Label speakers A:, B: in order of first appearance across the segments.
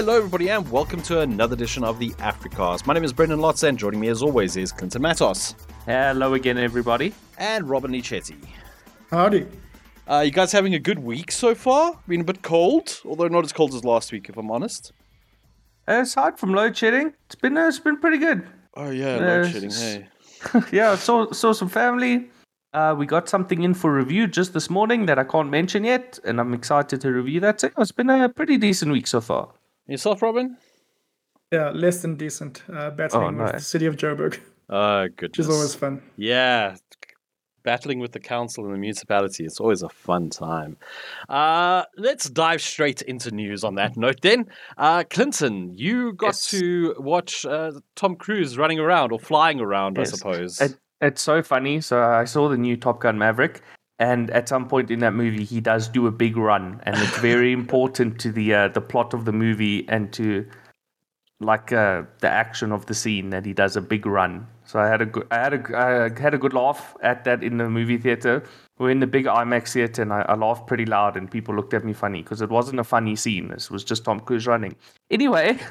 A: Hello, everybody, and welcome to another edition of the Africast. My name is Brendyn Lotz, and joining me as always is Clinton Matos
B: Hello again, everybody.
A: and Robin-Leigh Chetty.
C: Howdy.
A: Uh, you guys having a good week so far? Been a bit cold, although not as cold as last week, if I'm honest.
B: Aside from load shedding, it's been uh, it's been pretty good.
A: Oh yeah,
B: Uh,
A: load shedding. Hey,
B: yeah, saw saw some family. Uh, we got something in for review just this morning that I can't mention yet, and I'm excited to review that. So it's been a pretty decent week so far.
A: Yourself, Robin?
C: Yeah, less than decent. Uh, battling
B: Oh,
C: with the city of Joburg,
A: Oh
C: which
A: goodness.
C: is always fun.
A: Yeah, battling with the council and the municipality. It's always a fun time. Uh, let's dive straight into news on that note then. Uh, Clinton, you got
B: Yes.
A: to watch uh, Tom Cruise running around or flying around, I suppose.
B: It, it's so funny. So I saw the new Top Gun Maverick, and at some point in that movie, he does do a big run, and it's very important to the uh, the plot of the movie and to like uh, the action of the scene that he does a big run. So I had a good, I had a, I had a good laugh at that in the movie theater. We're in the big IMAX theater, and I, I laughed pretty loud, and people looked at me funny because it wasn't a funny scene. This was just Tom Cruise running. Anyway.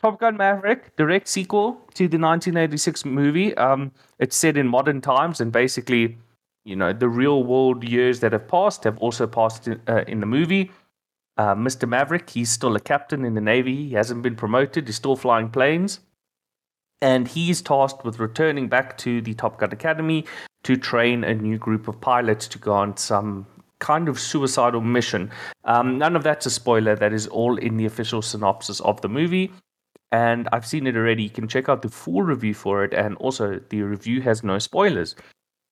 B: Top Gun Maverick, direct sequel to the 1986 movie. Um, it's set in modern times, and basically, you know, the real world years that have passed have also passed in, uh, in the movie. Uh, Mr. Maverick, he's still a captain in the Navy. He hasn't been promoted. He's still flying planes. And he's tasked with returning back to the Top Gun Academy to train a new group of pilots to go on some kind of suicidal mission. Um, none of that's a spoiler. That is all in the official synopsis of the movie and I've seen it already. You can check out the full review for it, and also the review has no spoilers.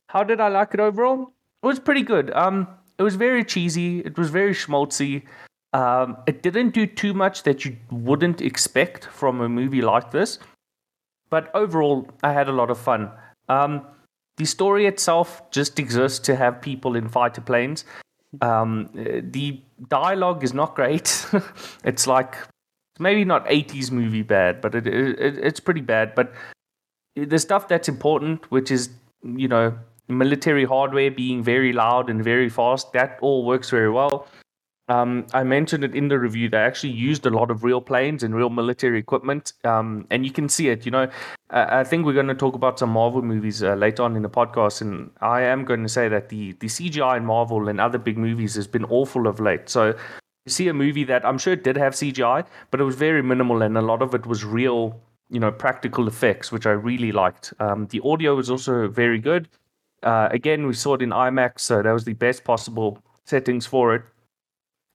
B: How did I like it overall? It was pretty good. Um, it was very cheesy. It was very schmaltzy. Um, it didn't do too much that you wouldn't expect from a movie like this, but overall, I had a lot of fun. Um, the story itself just exists to have people in fighter planes. Um, the dialogue is not great. it's like maybe not 80s movie bad, but it, it it's pretty bad. But the stuff that's important, which is you know military hardware being very loud and very fast, that all works very well. Um, I mentioned it in the review. They actually used a lot of real planes and real military equipment, um, and you can see it. You know, I I think we're going to talk about some Marvel movies uh, later on in the podcast, and I am going to say that the the CGI in Marvel and other big movies has been awful of late. So you see a movie that I'm sure did have CGI, but it was very minimal, and a lot of it was real, you know, practical effects, which I really liked. Um, the audio was also very good. Uh, again, we saw it in IMAX, so that was the best possible settings for it.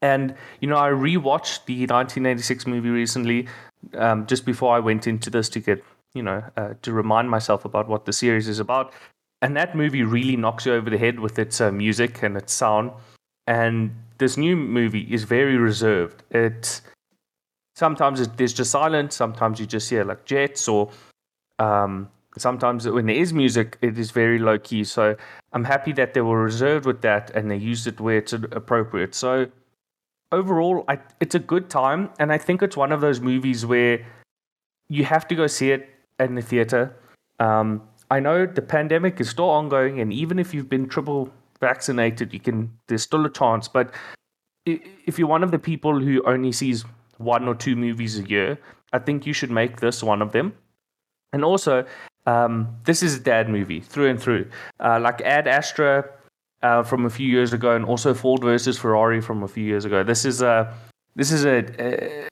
B: And you know, I rewatched the 1986 movie recently, um, just before I went into this to get, you know, uh, to remind myself about what the series is about. And that movie really knocks you over the head with its uh, music and its sound. And this new movie is very reserved. It sometimes it, there's just silence. Sometimes you just hear like jets, or um, sometimes when there is music, it is very low key. So I'm happy that they were reserved with that and they used it where it's appropriate. So overall, I, it's a good time, and I think it's one of those movies where you have to go see it in the theater. Um, I know the pandemic is still ongoing, and even if you've been triple vaccinated, you can. There's still a chance, but if you're one of the people who only sees one or two movies a year, I think you should make this one of them. And also, um, this is a dad movie through and through. Uh, like Ad Astra uh, from a few years ago, and also Ford versus Ferrari from a few years ago. This is a this is a, a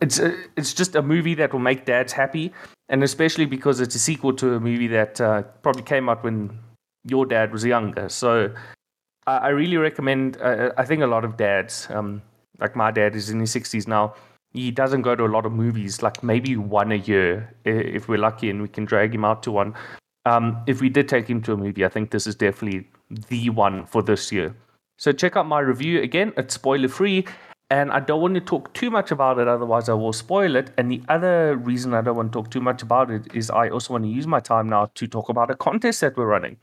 B: it's a, it's just a movie that will make dads happy, and especially because it's a sequel to a movie that uh, probably came out when your dad was younger. So I, I really recommend. Uh, I think a lot of dads, um, like my dad, is in his sixties now. He doesn't go to a lot of movies, like maybe one a year if we're lucky and we can drag him out to one. Um, if we did take him to a movie, I think this is definitely the one for this year. So check out my review again. It's spoiler free, and I don't want to talk too much about it, otherwise I will spoil it. And the other reason I don't want to talk too much about it is I also want to use my time now to talk about a contest that we're running.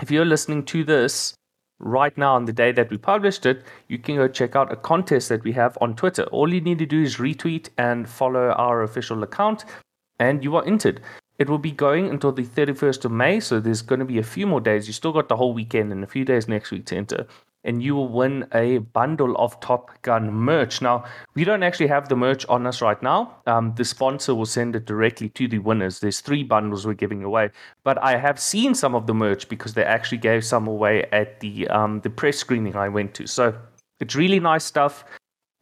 B: If you're listening to this right now on the day that we published it, you can go check out a contest that we have on Twitter. All you need to do is retweet and follow our official account, and you are entered. It will be going until the 31st of May, so there's going to be a few more days. You still got the whole weekend and a few days next week to enter. And you will win a bundle of Top Gun merch. Now, we don't actually have the merch on us right now. Um, the sponsor will send it directly to the winners. There's three bundles we're giving away, but I have seen some of the merch because they actually gave some away at the um, the press screening I went to. So it's really nice stuff.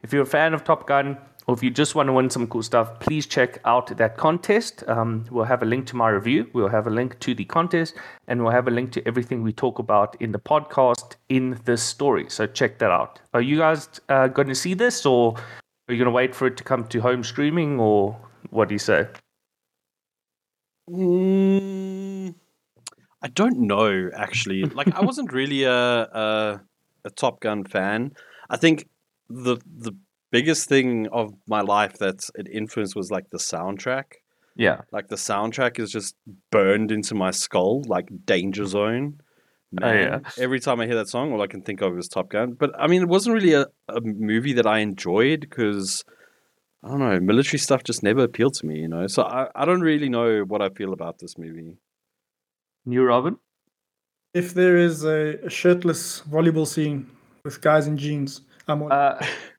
B: If you're a fan of Top Gun, or if you just want to win some cool stuff, please check out that contest. Um, we'll have a link to my review, we'll have a link to the contest, and we'll have a link to everything we talk about in the podcast in this story. So check that out. Are you guys uh, going to see this, or are you going to wait for it to come to home streaming, or what do you say?
A: Mm, I don't know, actually. Like, I wasn't really a, a a Top Gun fan. I think the the biggest thing of my life that it influenced was like the soundtrack.
B: Yeah.
A: Like the soundtrack is just burned into my skull, like Danger Zone. Man,
B: Oh, yeah.
A: Every time I hear that song, all I can think of is Top Gun. But I mean, it wasn't really a, a movie that I enjoyed because I don't know, military stuff just never appealed to me, you know. So I, I don't really know what I feel about this movie.
B: New Robin?
C: If there is a, a shirtless volleyball scene with guys in jeans, I'm on.
B: Uh,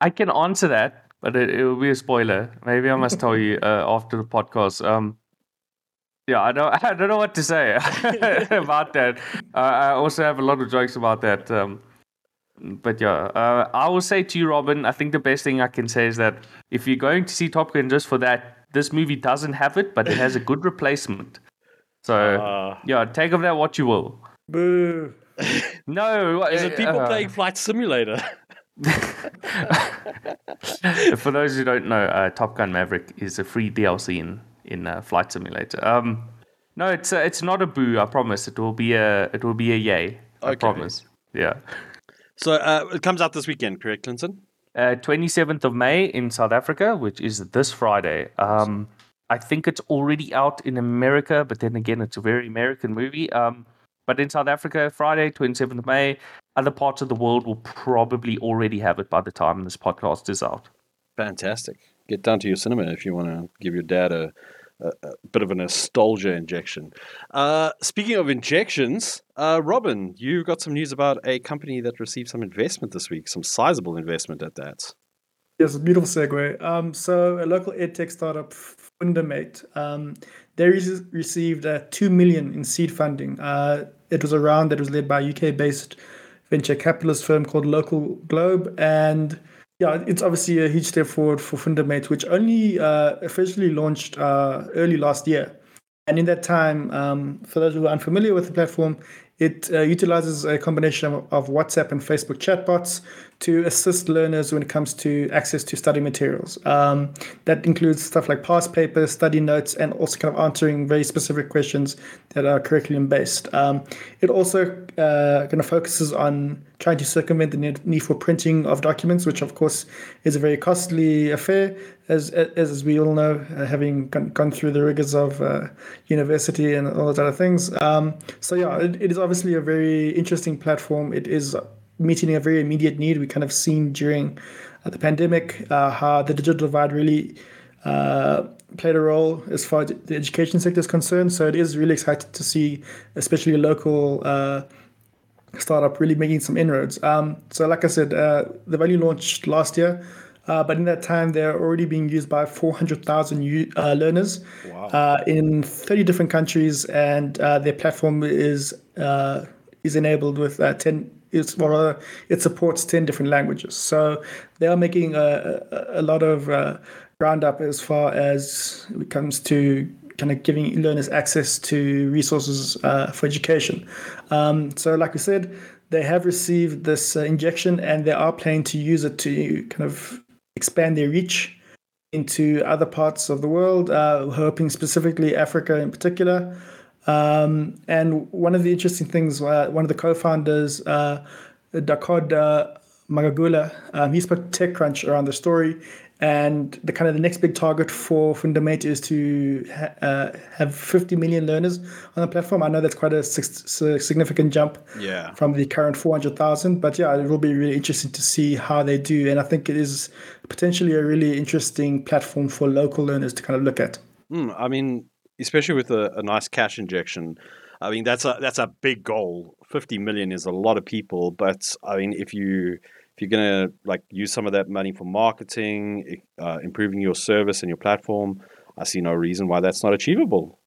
B: I can answer that, but it, it will be a spoiler. Maybe I must tell you uh, after the podcast. Um, yeah, I don't, I don't know what to say about that. Uh, I also have a lot of jokes about that. Um, but yeah, uh, I will say to you, Robin, I think the best thing I can say is that if you're going to see Top Gun just for that, this movie doesn't have it, but it has a good replacement. So
A: Uh,
B: yeah, take of that what you will.
C: Boo.
B: No,
A: is it people
B: uh,
A: playing Flight Simulator?
B: For those who don't know, uh, Top Gun Maverick is a free DLC in in uh, Flight Simulator. Um, no, it's uh, it's not a boo. I promise. It will be a it will be a yay. I
A: Okay.
B: promise. Yeah.
A: So uh, it comes out this weekend, correct, Clinton?
B: Uh, 27th of May in South Africa, which is this Friday. Um, I think it's already out in America, but then again, it's a very American movie. Um, but in South Africa, Friday, 27th May. Other parts of the world will probably already have it by the time this podcast is out.
A: Fantastic. Get down to your cinema if you want to give your dad a, a, a bit of a nostalgia injection. Uh, speaking of injections, uh, Robin, you got some news about a company that received some investment this week, some sizable investment at that.
C: Yes, a beautiful segue. Um, so a local edtech startup, Fundamate, um, they re- received uh, two million in seed funding. Uh, it was a round that was led by a UK-based venture capitalist firm called Local Globe, and yeah, it's obviously a huge step forward for Fundamate, which only uh, officially launched uh, early last year. And in that time, um, for those who are unfamiliar with the platform, it uh, utilizes a combination of, of WhatsApp and Facebook chatbots to assist learners when it comes to access to study materials. Um, that includes stuff like past papers, study notes, and also kind of answering very specific questions that are curriculum based. Um, it also uh, kind of focuses on trying to circumvent the need for printing of documents, which of course is a very costly affair, as as, we all know, uh, having gone, gone through the rigors of uh, university and all those other things. Um, so yeah, it, it is obviously a very interesting platform. It is meeting a very immediate need. We kind of seen during uh, the pandemic uh, how the digital divide really uh, played a role as far as the education sector is concerned. So it is really exciting to see, especially a local uh, startup really making some inroads. Um, so, like I said, uh, the value launched last year. Uh, but in that time, they're already being used by 400,000 u- uh, learners uh, in 30 different countries, and uh, their platform is uh, is enabled with uh, 10. It's rather, it supports 10 different languages. So they are making a, a, lot of uh, ground up as far as it comes to kind of giving learners access to resources uh, for education. Um, so, like we said, they have received this uh, injection and they are planning to use it to kind of expand their reach into other parts of the world, uh, hoping specifically Africa in particular. Um, and one of the interesting things, uh, one of the co-founders, uh, Dakod uh, Magagula, um, he spoke to TechCrunch around the story, and the kind of the next big target for Fundamate is to ha- uh, have 50 million learners on the platform. I know that's quite a sig- significant jump
A: Yeah.
C: from the current 400,000. But yeah, it will be really interesting to see how they do. And I think it is potentially a really interesting platform for local learners to kind of look at.
A: Mm, I mean, especially with a, a nice cash injection. I mean, that's a that's a big goal 50 million is a lot of people, but I mean, if you if you're gonna like use some of that money for marketing, uh, improving your service and your platform, I see no reason why that's not achievable.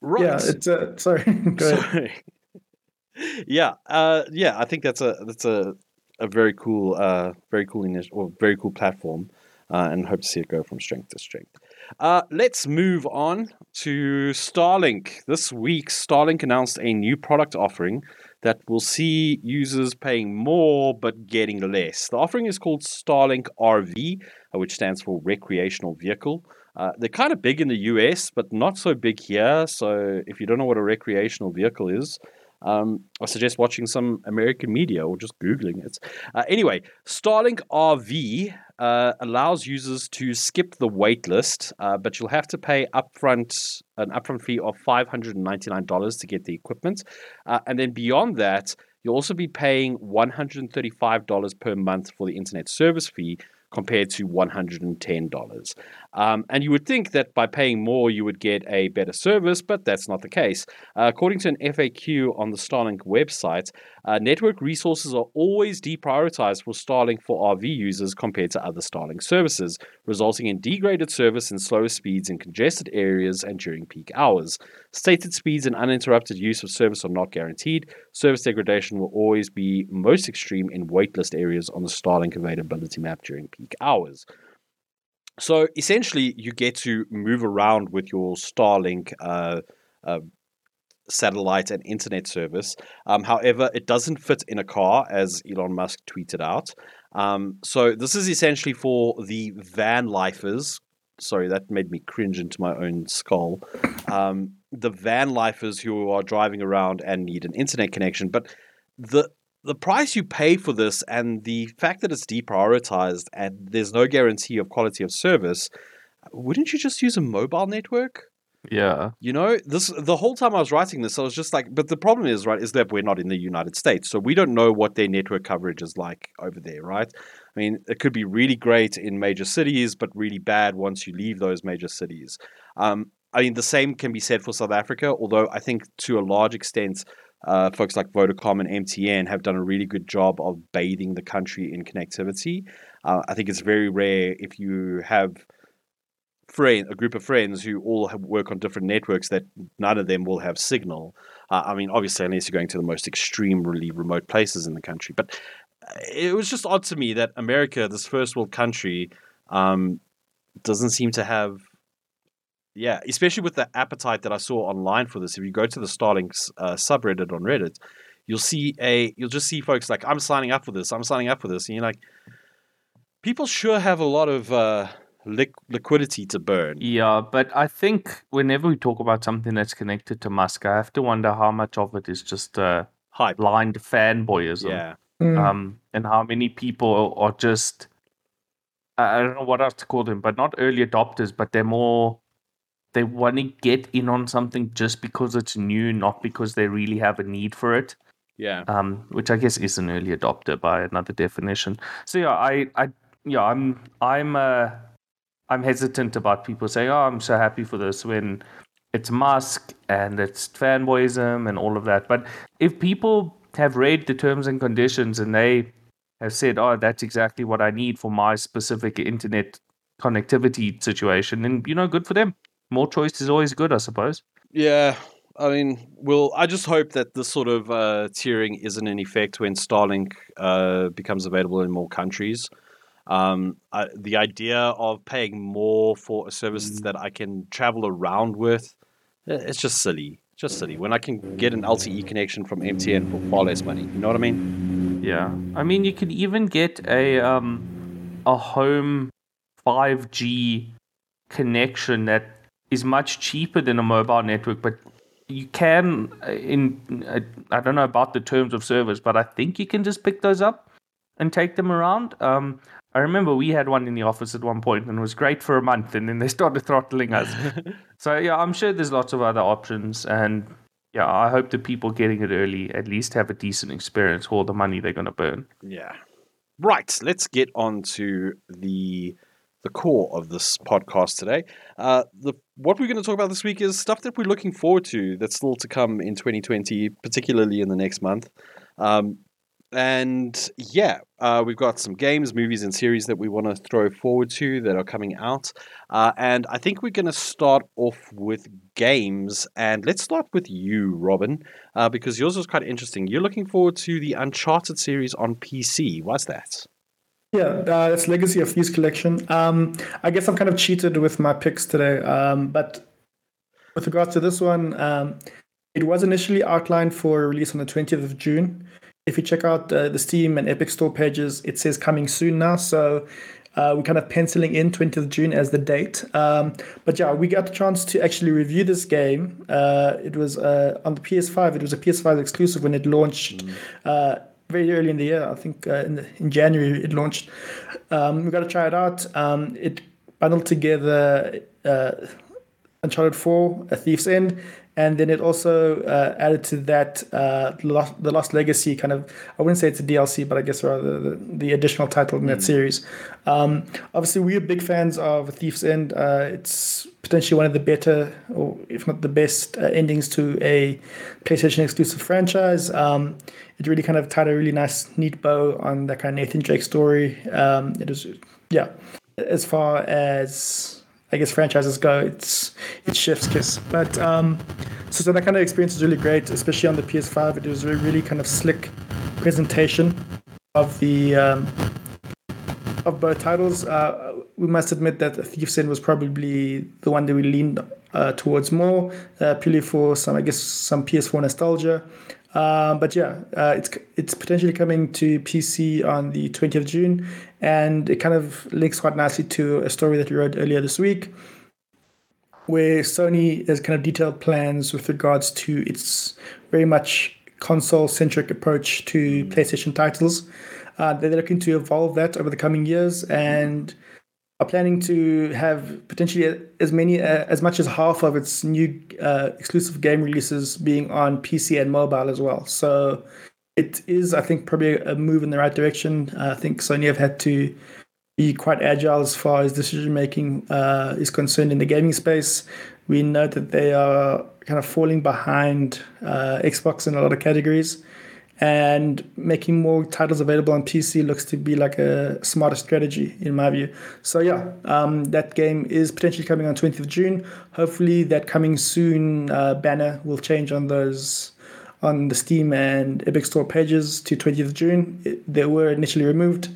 C: Right. Yeah, it's uh, sorry. Sorry.
A: yeah, uh, yeah. I think that's a that's a a very cool, uh, very cool initiative or very cool platform, uh, and hope to see it go from strength to strength. Uh, let's move on to Starlink. This week, Starlink announced a new product offering that will see users paying more but getting less. The offering is called Starlink RV, uh, which stands for Recreational Vehicle. Uh, they're kind of big in the US, but not so big here. So if you don't know what a recreational vehicle is, um, I suggest watching some American media or just Googling it. Uh, anyway, Starlink RV uh, allows users to skip the wait list, uh, but you'll have to pay upfront an upfront fee of $599 to get the equipment. Uh, and then beyond that, you'll also be paying $135 per month for the internet service fee compared to $110. Um, and you would think that by paying more, you would get a better service, but that's not the case. Uh, according to an FAQ on the Starlink website, uh, network resources are always deprioritized for Starlink for RV users compared to other Starlink services, resulting in degraded service and slower speeds in congested areas and during peak hours. Stated speeds and uninterrupted use of service are not guaranteed. Service degradation will always be most extreme in waitlist areas on the Starlink availability map during peak hours. So essentially, you get to move around with your Starlink uh, uh, satellite and internet service. Um, however, it doesn't fit in a car, as Elon Musk tweeted out. Um, so this is essentially for the van lifers. Sorry, that made me cringe into my own skull. Um, the van lifers who are driving around and need an internet connection, but the the price you pay for this and the fact that it's deprioritized and there's no guarantee of quality of service, wouldn't you just use a mobile network?
B: Yeah.
A: You know, this the whole time I was writing this, I was just like, but the problem is, right, is that we're not in the United States. So we don't know what their network coverage is like over there, right? I mean, it could be really great in major cities, but really bad once you leave those major cities. Um, I mean, the same can be said for South Africa, although I think to a large extent, uh, folks like Vodacom and MTN have done a really good job of bathing the country in connectivity. Uh, I think it's very rare if you have friend, a group of friends who all have, work on different networks that none of them will have signal. Uh, I mean, obviously, unless you're going to the most extremely remote places in the country. But uh, it was just odd to me that America, this first world country, um, doesn't seem to have yeah, especially with the appetite that I saw online for this. If you go to the Starlinks uh, subreddit on Reddit, you'll see a you'll just see folks like I'm signing up for this. I'm signing up for this, and you're like, people sure have a lot of uh, li- liquidity to burn.
B: Yeah, but I think whenever we talk about something that's connected to Musk, I have to wonder how much of it is just uh,
A: hype,
B: blind fanboyism.
A: Yeah.
C: Mm.
B: Um, and how many people are just I don't know what else to call them, but not early adopters, but they're more they want to get in on something just because it's new, not because they really have a need for it.
A: Yeah.
B: Um, which I guess is an early adopter by another definition. So yeah, I, I, yeah, I'm, I'm, uh, I'm hesitant about people saying, "Oh, I'm so happy for this," when it's Musk and it's fanboyism and all of that. But if people have read the terms and conditions and they have said, "Oh, that's exactly what I need for my specific internet connectivity situation," then you know, good for them more choice is always good, I suppose.
A: Yeah, I mean, well, I just hope that this sort of uh, tiering isn't in effect when Starlink uh, becomes available in more countries. Um, I, the idea of paying more for a service mm. that I can travel around with, it's just silly. Just silly. When I can get an LTE connection from MTN for far less money. You know what I mean?
B: Yeah. I mean, you could even get a um, a home 5G connection that is much cheaper than a mobile network, but you can uh, in uh, I don't know about the terms of service, but I think you can just pick those up and take them around. Um, I remember we had one in the office at one point and it was great for a month, and then they started throttling us. so yeah, I'm sure there's lots of other options, and yeah, I hope the people getting it early at least have a decent experience for all the money they're going to burn.
A: Yeah. Right. Let's get on to the the core of this podcast today. Uh, the what we're going to talk about this week is stuff that we're looking forward to that's still to come in 2020, particularly in the next month. Um, and yeah, uh, we've got some games, movies, and series that we want to throw forward to that are coming out. Uh, and I think we're going to start off with games. And let's start with you, Robin, uh, because yours was quite interesting. You're looking forward to the Uncharted series on PC. Why's that?
C: Yeah, uh, it's Legacy of Thieves Collection. Um, I guess I'm kind of cheated with my picks today, um, but with regards to this one, um, it was initially outlined for release on the 20th of June if you check out uh, the Steam and Epic Store pages, it says coming soon now. So uh, we're kind of penciling in 20th of June as the date. Um, but yeah, we got the chance to actually review this game. Uh, it was uh, on the PS5. It was a PS5 exclusive when it launched. Mm. Very early in the year, I think uh, in, the, in, January it launched. Um, we got to try it out. Um, it bundled together uh, Uncharted 4, A Thief's End, and then it also uh, added to that uh, Lost, the Lost Legacy kind of. I wouldn't say it's a DLC, but I guess rather the, the additional title in that mm. series. Um, obviously, we're big fans of Thief's End. Uh, it's potentially one of the better, or if not the best, uh, endings to a PlayStation exclusive franchise. Um, it really kind of tied a really nice, neat bow on that kind of Nathan Drake story. Um, it is, yeah. As far as I guess franchises go, it's it's chef's kiss. But um, so, so that kind of experience is really great, especially on the PS5. It was a really kind of slick presentation of the um, of both titles. Uh, we must admit that Thief's End was probably the one that we leaned uh, towards more, uh, purely for some, I guess, some PS4 nostalgia. Um, but yeah, uh, it's it's potentially coming to PC on the 20th of June, and it kind of links quite nicely to a story that we wrote earlier this week, where Sony has kind of detailed plans with regards to its very much console-centric approach to PlayStation titles. Uh, they're looking to evolve that over the coming years, and are planning to have potentially as many uh, as much as half of its new uh, exclusive game releases being on PC and mobile as well. So it is, I think, probably a move in the right direction. Uh, I think Sony have had to be quite agile as far as decision making uh, is concerned in the gaming space. We know that they are kind of falling behind uh, Xbox in a lot of categories and making more titles available on PC looks to be like a smarter strategy in my view. So yeah, um, that game is potentially coming on 20th of June. Hopefully, that coming soon uh, banner will change on those on the Steam and Epic Store pages to 20th of June. It, they were initially removed.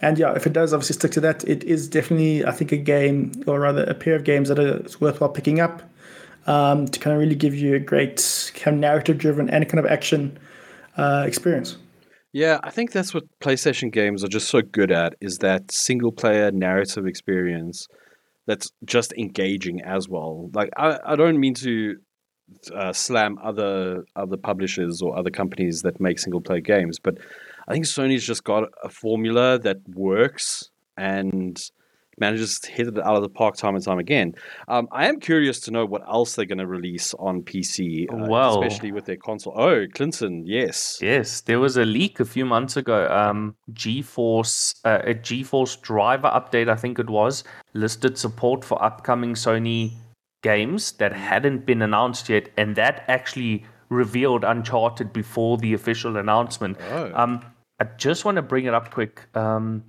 C: And yeah, if it does obviously stick to that, it is definitely, I think, a game, or rather a pair of games that are worthwhile picking up um, to kind of really give you a great kind of narrative driven and kind of action uh, experience.
A: Yeah, I think that's what PlayStation games are just so good at is that single player narrative experience that's just engaging as well. Like I, I don't mean to uh, slam other other publishers or other companies that make single player games, but I think Sony's just got a formula that works and manages to hit it out of the park time and time again. Um, I am curious to know what else they're going to release on PC, uh, well, especially with their console. Oh, Clinton, yes,
B: yes, there was a leak a few months ago. Um, GeForce, uh, a GeForce driver update, I think it was, listed support for upcoming Sony games that hadn't been announced yet, and that actually revealed Uncharted before the official announcement. Oh. Um, I just want to bring it up quick. Um,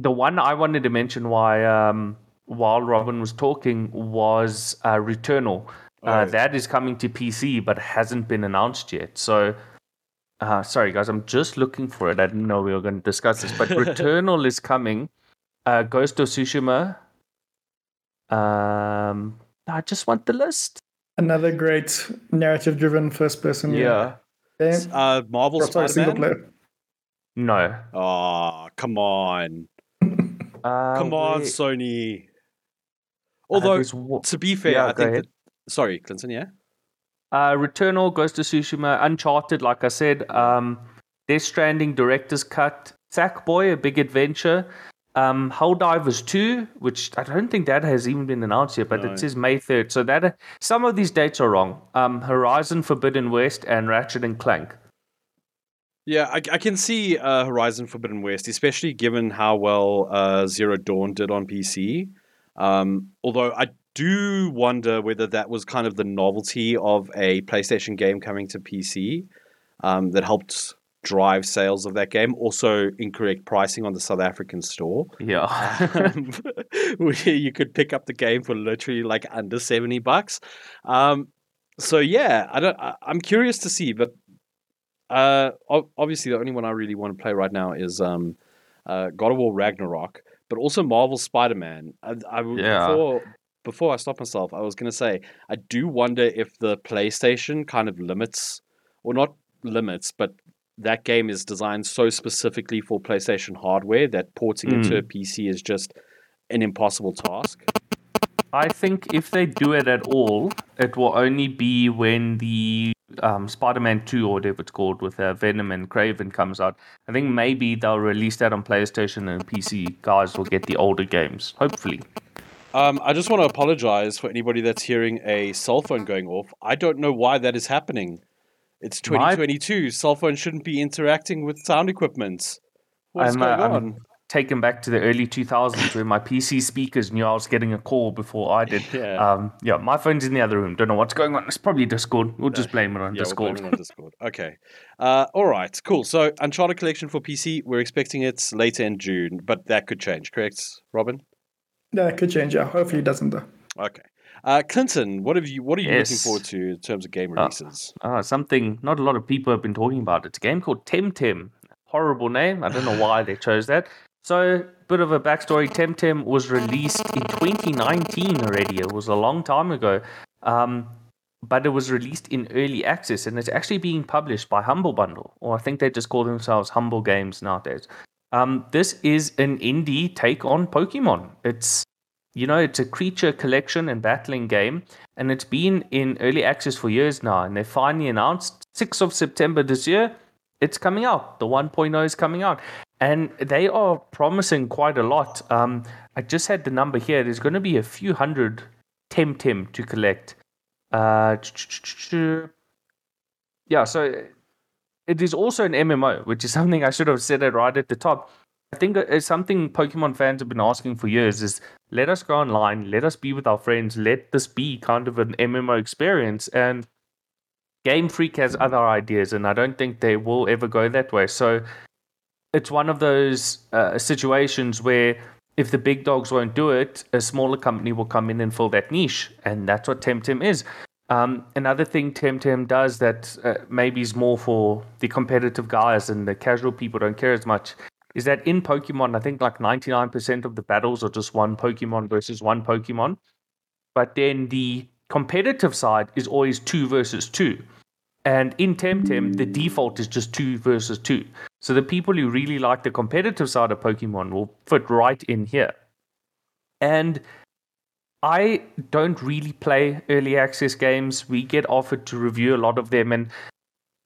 B: the one I wanted to mention why um, while Robin was talking was uh, Returnal. Uh, That is coming to PC, but hasn't been announced yet. So, uh, sorry guys, I'm just looking for it. I didn't know we were going to discuss this, but Returnal is coming. Uh, Ghost of Tsushima. Um, I just want the list.
C: Another great narrative-driven first-person.
B: Yeah.
C: Game.
A: Uh, Marvel Spider-Man.
B: No.
A: Oh, come on. Uh, Come on, Sony. Although, w- to be fair, yeah, I think. That, sorry, Clinton. Yeah.
B: Uh, Returnal, Ghost of Tsushima, Uncharted. Like I said, um, Death Stranding, Director's Cut, Sackboy, A Big Adventure, um, Helldivers 2, which I don't think that has even been announced yet, but no. it says May 3rd. So that uh, some of these dates are wrong. Um, Horizon Forbidden West and Ratchet and Clank.
A: Yeah, I, I can see uh, Horizon Forbidden West, especially given how well uh, Zero Dawn did on PC. Um, although I do wonder whether that was kind of the novelty of a PlayStation game coming to PC um, that helped drive sales of that game. Also, incorrect pricing on the South African store.
B: Yeah.
A: Um, where you could pick up the game for literally like under 70 bucks. Um, so yeah, I don't. I, I'm curious to see, but uh, obviously the only one I really want to play right now is um, uh, God of War Ragnarok, but also Marvel Spider Man. I, I
B: Yeah.
A: before before I stop myself, I was gonna say I do wonder if the PlayStation kind of limits, or not limits, but that game is designed so specifically for PlayStation hardware that porting it to a PC is just an impossible task.
B: I think if they do it at all, it will only be when the um, Spider-Man 2 or whatever it's called with uh, Venom and Kraven comes out. I think maybe they'll release that on PlayStation and PC. Guys will get the older games, hopefully.
A: Um, I just want to apologize for anybody that's hearing a cell phone going off. I don't know why that is happening. It's
B: My-
A: 2022. Cell phones shouldn't be interacting with sound equipment. What's
B: I'm, uh,
A: going
B: I'm
A: on?
B: Taken back to the early 2000s where my PC speakers knew I was getting a call before I did.
A: Yeah.
B: Um, yeah, my phone's in the other room. Don't know what's going on. It's probably Discord. We'll just blame it on
A: Yeah, we're
B: Discord.
A: blaming on Discord. Okay. Uh, all right. Cool. So, Uncharted Collection for PC, we're expecting it later in June, but that could change, correct, Robin?
C: Yeah, it could change. Yeah, hopefully it doesn't though.
A: Okay. Uh, Clinton, what have you? What are you looking forward to in terms of game
B: Uh,
A: releases?
B: Ah, something not a lot of people have been talking about. It's a game called Temtem. Horrible name. I don't know why they chose that. So, bit of a backstory. Temtem was released in 2019 already. It was a long time ago. Um, but it was released in early access and it's actually being published by Humble Bundle, or I think they just call themselves Humble Games nowadays. Um, this is an indie take on Pokemon. It's you know, it's a creature collection and battling game, and it's been in early access for years now. And they finally announced 6th of September this year, it's coming out. The 1.0 is coming out, and they are promising quite a lot. Um, I just had the number here. There's going to be a few hundred Temtem to collect. Uh, yeah, so it is also an MMO, which is something I should have said it right at the top. I think it's something Pokemon fans have been asking for years is let us go online, let us be with our friends, let this be kind of an MMO experience. And Game Freak has other ideas, and I don't think they will ever go that way. So it's one of those uh, situations where if the big dogs won't do it, a smaller company will come in and fill that niche. And that's what Temtem is. Um, another thing Temtem does that uh, maybe is more for the competitive guys and the casual people don't care as much is that in Pokemon, I think like 99% of the battles are just one Pokemon versus one Pokemon. But then the competitive side is always two versus two. And in Temtem, the default is just two versus two. So the people who really like the competitive side of Pokemon will fit right in here. And I don't really play early access games. We get offered to review a lot of them. And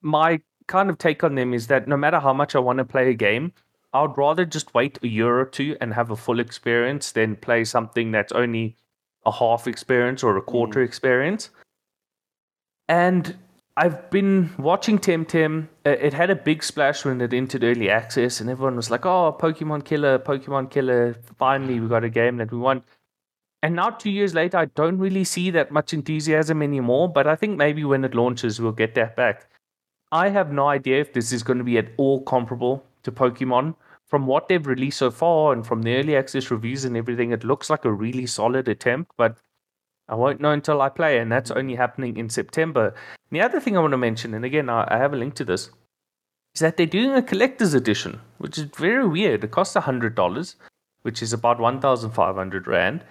B: my kind of take on them is that no matter how much I want to play a game, I would rather just wait a year or two and have a full experience than play something that's only a half experience or a quarter hmm. experience. And I've been watching Temtem. Uh, It had a big splash when it entered early access, and everyone was like, "Oh, Pokemon Killer, Pokemon Killer! Finally, we got a game that we want." And now, two years later, I don't really see that much enthusiasm anymore. But I think maybe when it launches, we'll get that back. I have no idea if this is going to be at all comparable to Pokemon. From what they've released so far and from the early access reviews and everything, it looks like a really solid attempt, but I won't know until I play, and that's only happening in September. And the other thing I want to mention, and again, I, have a link to this, is that they're doing a collector's edition, which is very weird. It costs $100, which is about 1,500 Rand.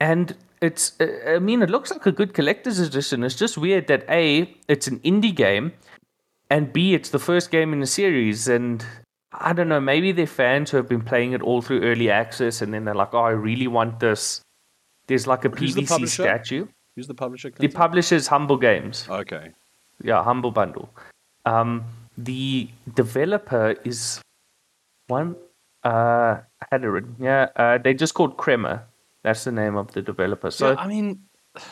B: And it's, uh, I mean, it looks like a good collector's edition. It's just weird that A, it's an indie game, and B, it's the first game in the series. And I don't know, maybe they're fans who have been playing it all through early access, and then they're like, oh, I really want this. There's like a
A: Who's the
B: PVC
A: publisher?
B: statue.
A: Who's the publisher?
B: The
A: Clinton?
B: publisher's Humble Games.
A: okay.
B: Yeah, Humble Bundle. Um, the developer is one. Uh, I had it written. Yeah, uh, they just called Crema. That's the name of the developer. So
A: yeah, I mean,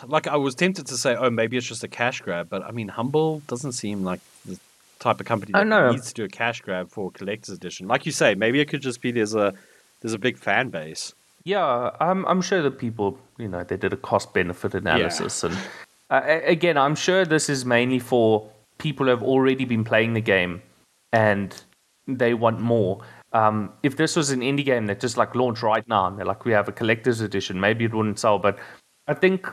A: like I was tempted to say, oh, maybe it's just a cash grab, but I mean, Humble doesn't seem like the type of company
B: I
A: that needs to do a cash grab for a collector's edition. Like you say, maybe it could just be there's a there's a big fan base.
B: Yeah, I'm I'm sure that people, you know, they did a cost benefit analysis, and uh, again, I'm sure this is mainly for people who have already been playing the game and they want more. Um, if this was an indie game that just like launched right now and they're like, we have a collector's edition, maybe it wouldn't sell. But I think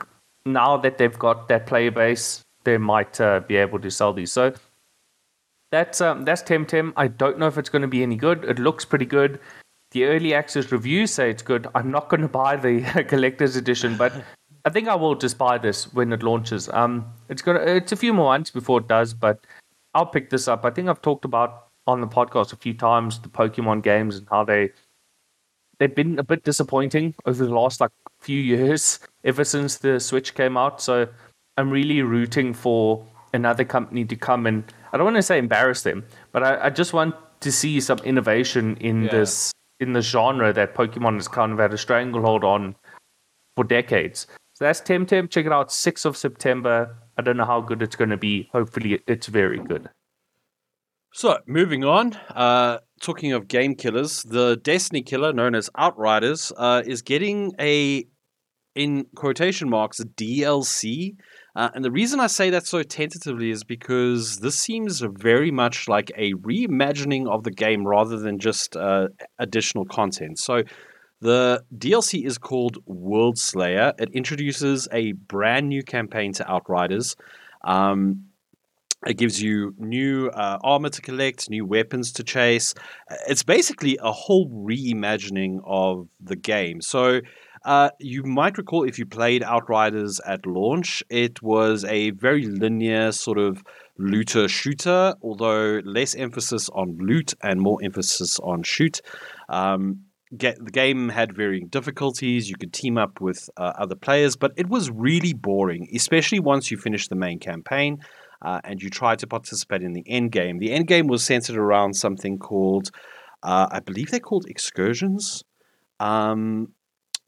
B: now that they've got that player base, they might uh, be able to sell these. So that's um, that's Temtem. I don't know if it's going to be any good. It looks pretty good. The early access reviews say it's good. I'm not going to buy the collector's edition, but I think I will just buy this when it launches. Um, it's got it's a few more months before it does, but I'll pick this up. I think I've talked about on the podcast a few times the Pokemon games and how they they've been a bit disappointing over the last like few years ever since the Switch came out. So I'm really rooting for another company to come and I don't want to say embarrass them, but I, I just want to see some innovation in yeah. this in the genre that Pokemon has kind of had a stranglehold on for decades. So that's Temtem. Check it out, 6th of September. I don't know how good it's going to be. Hopefully, it's very good.
A: So, moving on, uh, talking of game killers, the Destiny killer known as Outriders uh, is getting a, in quotation marks, DLC. Uh, and the reason I say that so tentatively is because this seems very much like a reimagining of the game rather than just uh, additional content. So, the DLC is called World Slayer. It introduces a brand new campaign to Outriders. Um, it gives you new uh, armor to collect, new weapons to chase. It's basically a whole reimagining of the game. So, uh, you might recall if you played Outriders at launch, it was a very linear sort of looter shooter, although less emphasis on loot and more emphasis on shoot. Um, get the game had varying difficulties. You could team up with uh, other players, but it was really boring, especially once you finish the main campaign uh, and you try to participate in the end game. The end game was centered around something called, uh, I believe they're called excursions. Um,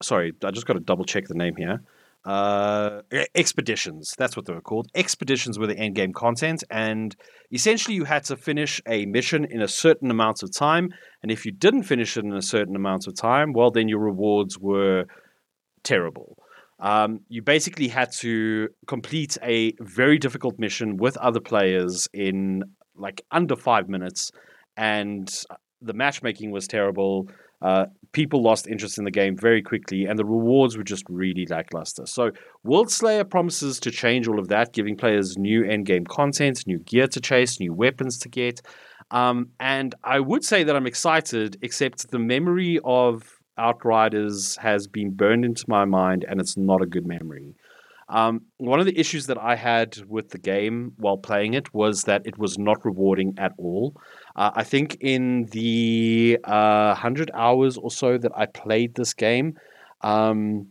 A: sorry, I just got to double check the name here. Uh, expeditions. That's what they were called. Expeditions were the end game content, and essentially you had to finish a mission in a certain amount of time. And if you didn't finish it in a certain amount of time, well, then your rewards were terrible. Um, you basically had to complete a very difficult mission with other players in like under five minutes, and the matchmaking was terrible. Uh, people lost interest in the game very quickly, and the rewards were just really lackluster. So, World Slayer promises to change all of that, giving players new endgame content, new gear to chase, new weapons to get. Um, and I would say that I'm excited, except the memory of Outriders has been burned into my mind, and it's not a good memory. Um, one of the issues that I had with the game while playing it was that it was not rewarding at all. Uh, I think in the uh, 100 hours or so that I played this game, um,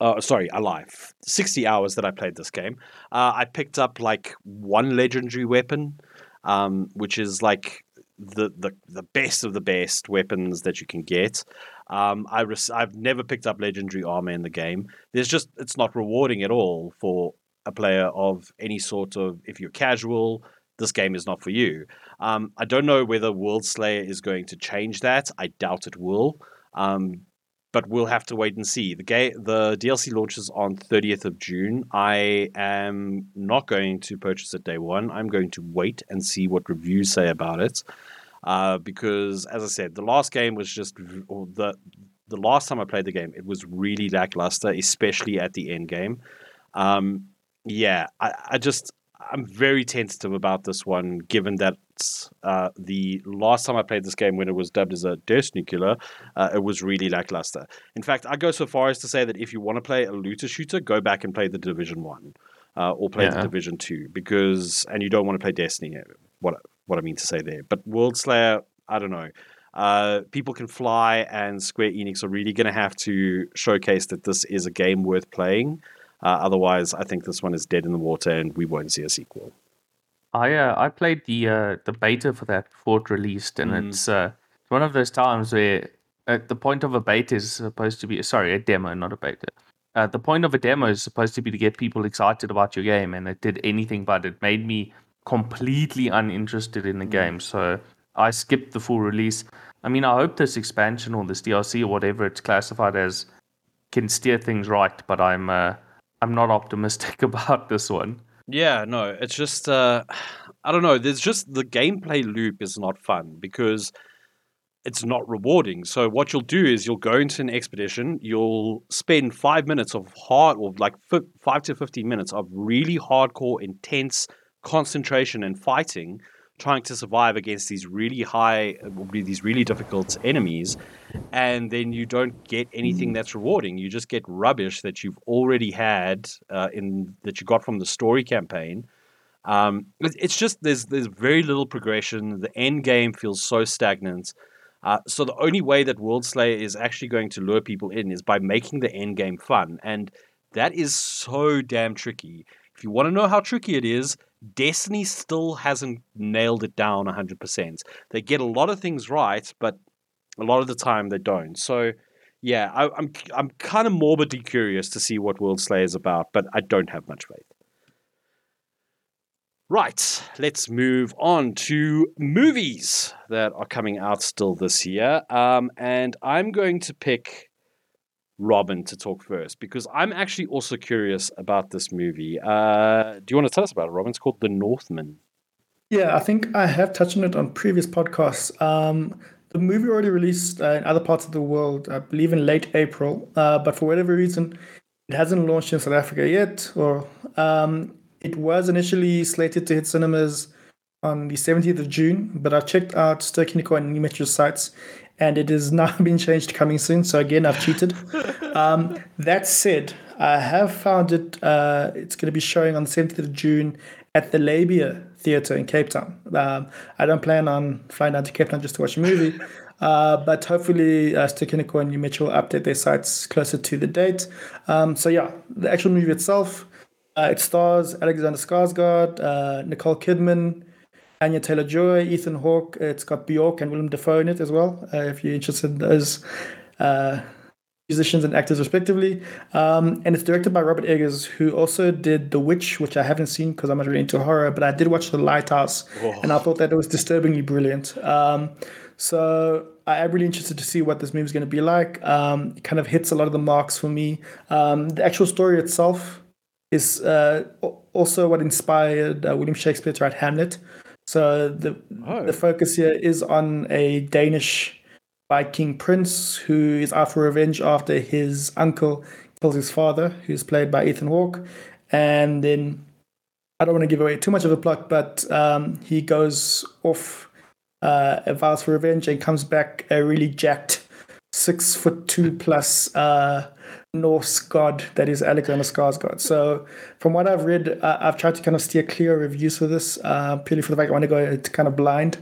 A: uh, sorry, alive, 60 hours that I played this game, uh, I picked up like one legendary weapon, um, which is like the, the the best of the best weapons that you can get. Um, I res- I've never picked up legendary armor in the game. There's just it's not rewarding at all for a player of any sort of. If you're casual, this game is not for you. Um, I don't know whether World Slayer is going to change that. I doubt it will. Um, but we'll have to wait and see. The game, the DLC launches on 30th of June. I am not going to purchase it day one. I'm going to wait and see what reviews say about it. Uh, because, as I said, the last game was just the the last time I played the game, it was really lackluster, especially at the end game. Um, yeah, I, I just I'm very tentative about this one, given that uh, the last time I played this game, when it was dubbed as a Destiny killer, uh, it was really lackluster. In fact, I go so far as to say that if you want to play a looter shooter, go back and play the Division One, uh, or play yeah. the Division Two, because and you don't want to play Destiny. What what I mean to say there, but World Slayer, I don't know. Uh, people can fly, and Square Enix are really going to have to showcase that this is a game worth playing. Uh, otherwise, I think this one is dead in the water, and we won't see a sequel.
B: I uh, I played the uh, the beta for that before it released, and mm. it's uh, one of those times where at the point of a beta is supposed to be sorry a demo, not a beta. Uh, the point of a demo is supposed to be to get people excited about your game, and it did anything but. It made me completely uninterested in the mm. game. So I skipped the full release. I mean, I hope this expansion or this DLC or whatever it's classified as can steer things right, but I'm uh, I'm not optimistic about this one.
A: Yeah, no, it's just uh, I don't know. There's just the gameplay loop is not fun because it's not rewarding. So what you'll do is you'll go into an expedition, you'll spend five minutes of hard or like five to fifteen minutes of really hardcore, intense concentration and fighting trying to survive against these really high, these really difficult enemies, and then you don't get anything that's rewarding. You just get rubbish that you've already had uh, in that you got from the story campaign. Um, it's just there's there's very little progression. The end game feels so stagnant. Uh, so the only way that World Slayer is actually going to lure people in is by making the end game fun, and that is so damn tricky. If you want to know how tricky it is, Destiny still hasn't nailed it down 100%. They get a lot of things right, but a lot of the time they don't. So, yeah, I, am I'm, I'm kind of morbidly curious to see what World Slayer is about, but I don't have much faith. Right, let's move on to movies that are coming out still this year. Um, and I'm going to pick Robin to talk first because I'm actually also curious about this movie. Uh, do you want to tell us about it, Robin? It's called The Northman.
C: Yeah, I think I have touched on it on previous podcasts. Um, the movie already released uh, in other parts of the world, I believe in late April, uh, but for whatever reason, it hasn't launched in South Africa yet. Or um, it was initially slated to hit cinemas on the 17th of June, but I checked out Ster-Kinekor and Nu Metro sites, and it has now been changed coming soon. So again, I've cheated. um, that said, I have found it. Uh, it's going to be showing on the 17th of June at the Labia Theatre in Cape Town. Um, I don't plan on flying down to Cape Town just to watch a movie. Uh, but hopefully, uh, and Nu will update their sites closer to the date. Um, so, yeah, the actual movie itself, uh, it stars Alexander Skarsgård, uh, Nicole Kidman, Anya Taylor Joy, Ethan Hawke. It's got Bjork and Willem Dafoe in it as well. Uh, if you're interested in those uh, musicians and actors, respectively. Um, and it's directed by Robert Eggers, who also did The Witch, which I haven't seen because I'm not really into horror, but I did watch The Lighthouse, oh. and I thought that it was disturbingly brilliant. Um, so I am really interested to see what this movie is going to be like. Um, it kind of hits a lot of the marks for me. Um, the actual story itself is uh, also what inspired uh, William Shakespeare to write Hamlet. So the oh. the focus here is on a Danish Viking prince who is out for revenge after his uncle kills his father, who's played by Ethan Hawke, and then I don't want to give away too much of the plot, but um, he goes off, uh, vows for revenge, and comes back a really jacked six foot two plus uh, Norse god that is Alexander Skarsgård. So, from what I've read, uh, I've tried to kind of steer clear of reviews for this, uh, purely for the fact I want to go it's kind of blind.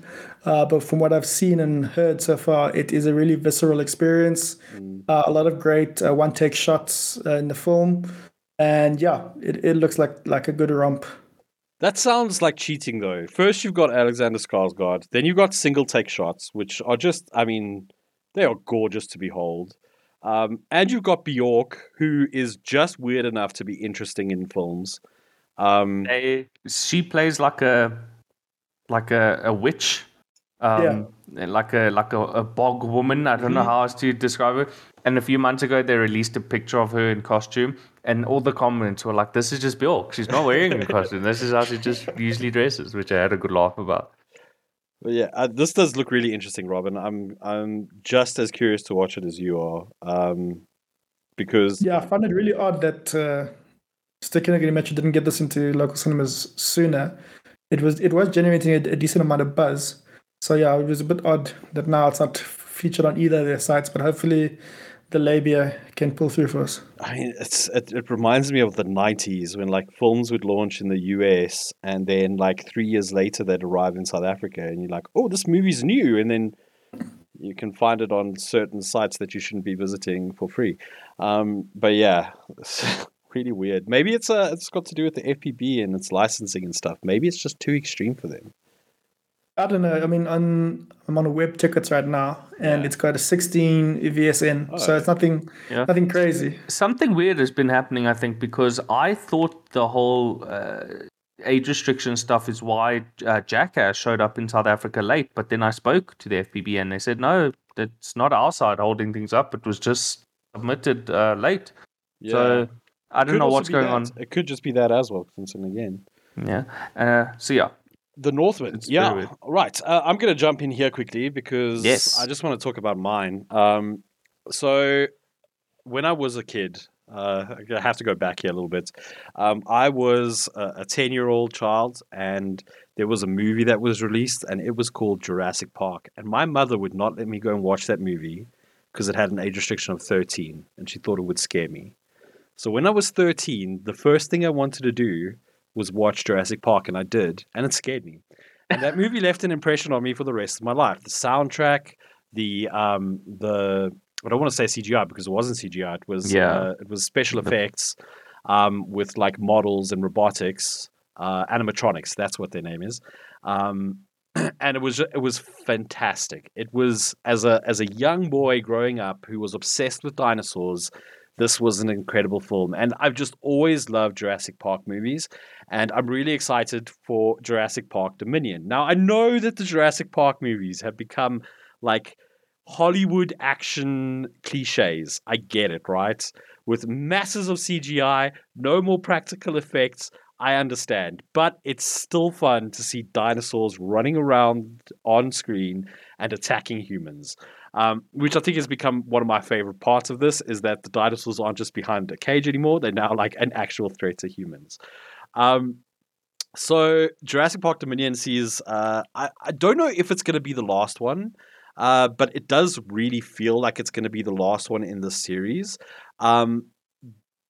C: Uh, but from what I've seen and heard so far, it is a really visceral experience. Mm. Uh, a lot of great uh, one take shots uh, in the film. And yeah, it, it looks like, like a good romp.
A: That sounds like cheating, though. First, you've got Alexander Skarsgård, then you've got single take shots, which are just, I mean, they are gorgeous to behold. Um, and you've got Bjork, who is just weird enough to be interesting in films. Um,
B: they, she plays like a like a, a witch, um, yeah. like a like a, a bog woman. I don't mm-hmm. know how else to describe her. And a few months ago, they released a picture of her in costume, and all the comments were like, "This is just Bjork. She's not wearing a costume. This is how she just usually dresses," which I had a good laugh about.
A: Yeah, uh, this does look really interesting, Robin. I'm I'm just as curious to watch it as you are, um, because
C: yeah, I found it really odd that uh, Ster-Kinekor Metro didn't get this into local cinemas sooner. It was it was generating a, a, decent amount of buzz, so yeah, it was a bit odd that now it's not featured on either of their sites. But hopefully, the labia can pull through for us.
A: I mean, it's it, it reminds me of the '90s when like films would launch in the US, and then like three years later they'd arrive in South Africa, and you're like, oh, this movie's new, and then you can find it on certain sites that you shouldn't be visiting for free. Um, but yeah. really weird. Maybe it's a, uh, it's got to do with the FPB and its licensing and stuff. Maybe it's just too extreme for them.
C: I don't know. I mean, I'm I'm on a web tickets right now, and yeah. it's got a 16 VSN, oh, so it's nothing yeah. nothing crazy.
B: Something weird has been happening, I think, because I thought the whole uh, age restriction stuff is why uh, Jackass showed up in South Africa late. But then I spoke to the FPB and they said, no, it's not our side holding things up. It was just submitted uh, late.
A: Yeah.
B: So I don't know what's going
A: that.
B: on.
A: It could just be that as well, Clinton, again.
B: Yeah. Uh, so yeah,
A: The Northman.
B: It's
A: yeah.
B: weird.
A: Right. Uh, I'm going to jump in here quickly because
B: Yes.
A: I just want to talk about mine. Um, so, when I was a kid, uh, I have to go back here a little bit. Um, I was a 10 year old child, and there was a movie that was released, and it was called Jurassic Park. And my mother would not let me go and watch that movie because it had an age restriction of 13, and she thought it would scare me. So, when I was 13, the first thing I wanted to do was watch Jurassic Park, and I did, and it scared me. And that movie left an impression on me for the rest of my life. The soundtrack, the um, the I don't want to say CGI because it wasn't CGI. It was
B: Yeah.
A: uh, it was special effects um, with like models and robotics, uh, animatronics. That's what their name is. Um, and it was it was fantastic. It was as a as a young boy growing up who was obsessed with dinosaurs. This was an incredible film, and I've just always loved Jurassic Park movies, and I'm really excited for Jurassic Park Dominion. Now I know that the Jurassic Park movies have become like Hollywood action cliches. I get it, right? With masses of CGI, no more practical effects. I understand, but it's still fun to see dinosaurs running around on screen and attacking humans. Um, which I think has become one of my favorite parts of this is that the dinosaurs aren't just behind a cage anymore; they're now like an actual threat to humans. Um, so Jurassic Park Dominion sees. Uh, I I don't know if it's going to be the last one, uh, but it does really feel like it's going to be the last one in the series. Um,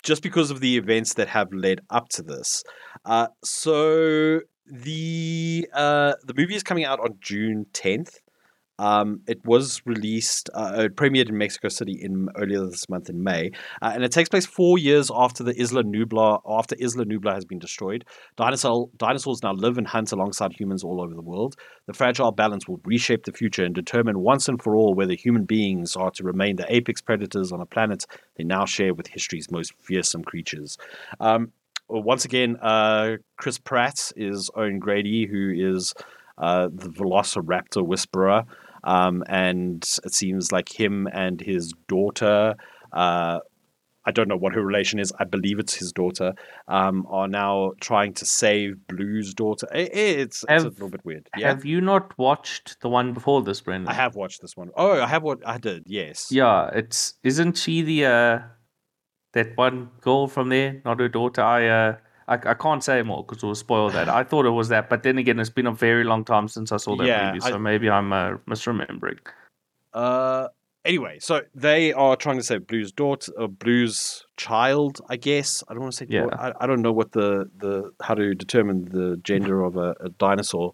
A: just because of the events that have led up to this. Uh, so the uh, the movie is coming out on June tenth. Um, it was released, uh, it premiered in Mexico City in earlier this month in May, uh, and it takes place four years after the Isla Nublar, after Isla Nublar has been destroyed. Dinosaur, dinosaurs now live and hunt alongside humans all over the world. The fragile balance will reshape the future and determine once and for all whether human beings are to remain the apex predators on a planet they now share with history's most fearsome creatures. Um, once again, uh, Chris Pratt is Owen Grady, who is uh, the Velociraptor Whisperer. Um, and it seems like him and his daughter, uh, I don't know what her relation is, I believe it's his daughter, um, are now trying to save Blue's daughter. I- I- It's, it's a little bit weird. Yeah.
B: have you not watched the one before this, Brendyn?
A: I have watched this one. Oh, I have what I did. Yes.
B: Yeah, it's isn't she the uh that one girl from there, not her daughter? I uh I, I can't say more because we'll spoil that. I thought it was that, but then again, it's been a very long time since I saw that
A: Yeah,
B: movie,
A: I-
B: so maybe I'm uh, misremembering.
A: Uh, anyway, so they are trying to say Blue's daughter, uh, Blue's child, I guess. I don't want to say.
B: Yeah.
A: I, I don't know what the the how to determine the gender of a, a dinosaur.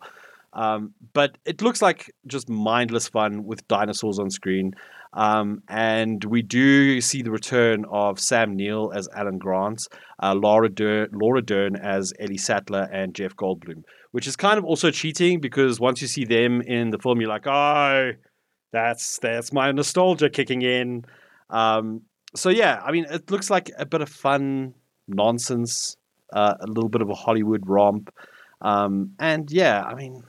A: Um, but it looks like just mindless fun with dinosaurs on screen. Um, and we do see the return of Sam Neill as Alan Grant, uh, Laura, Dern, Laura Dern as Ellie Sattler, and Jeff Goldblum, which is kind of also cheating because once you see them in the film, you're like, oh, that's that's my nostalgia kicking in. Um, so yeah, I mean, it looks like a bit of fun nonsense, uh, a little bit of a Hollywood romp, um, and yeah, I mean,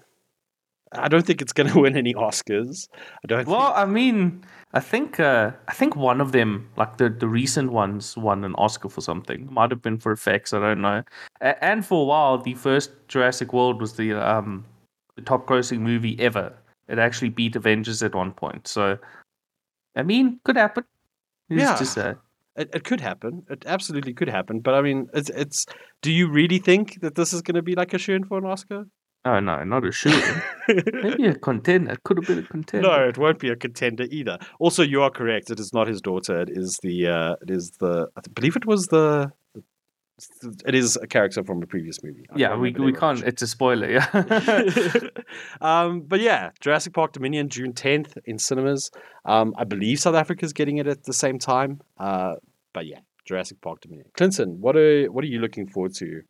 A: I don't think it's going to win any Oscars. I don't.
B: Well,
A: think,
B: I mean, I think uh, I think one of them, like the, the recent ones, won an Oscar for something. Might have been for effects. I don't know. A- and for a while, the first Jurassic World was the um the top grossing movie ever. It actually beat Avengers at one point. So, I mean, could happen. Who's
A: Yeah.
B: to say?
A: it, it could happen. It absolutely could happen. But I mean, it's it's. Do you really think that this is going to be like a shoe for an Oscar?
B: Oh no, not a shooter. Maybe a contender. It could have been a contender.
A: No, it won't be a contender either. Also, you are correct. It is not his daughter. It is the. Uh, it is the. I believe it was the. It is a character from a previous movie. I
B: Yeah, we we can't.
A: origin.
B: It's a spoiler. Yeah.
A: um, but yeah, Jurassic Park Dominion, June 10th in cinemas. Um, I believe South Africa is getting it at the same time. Uh, but yeah, Jurassic Park Dominion. Clinton, what are what are you looking forward to?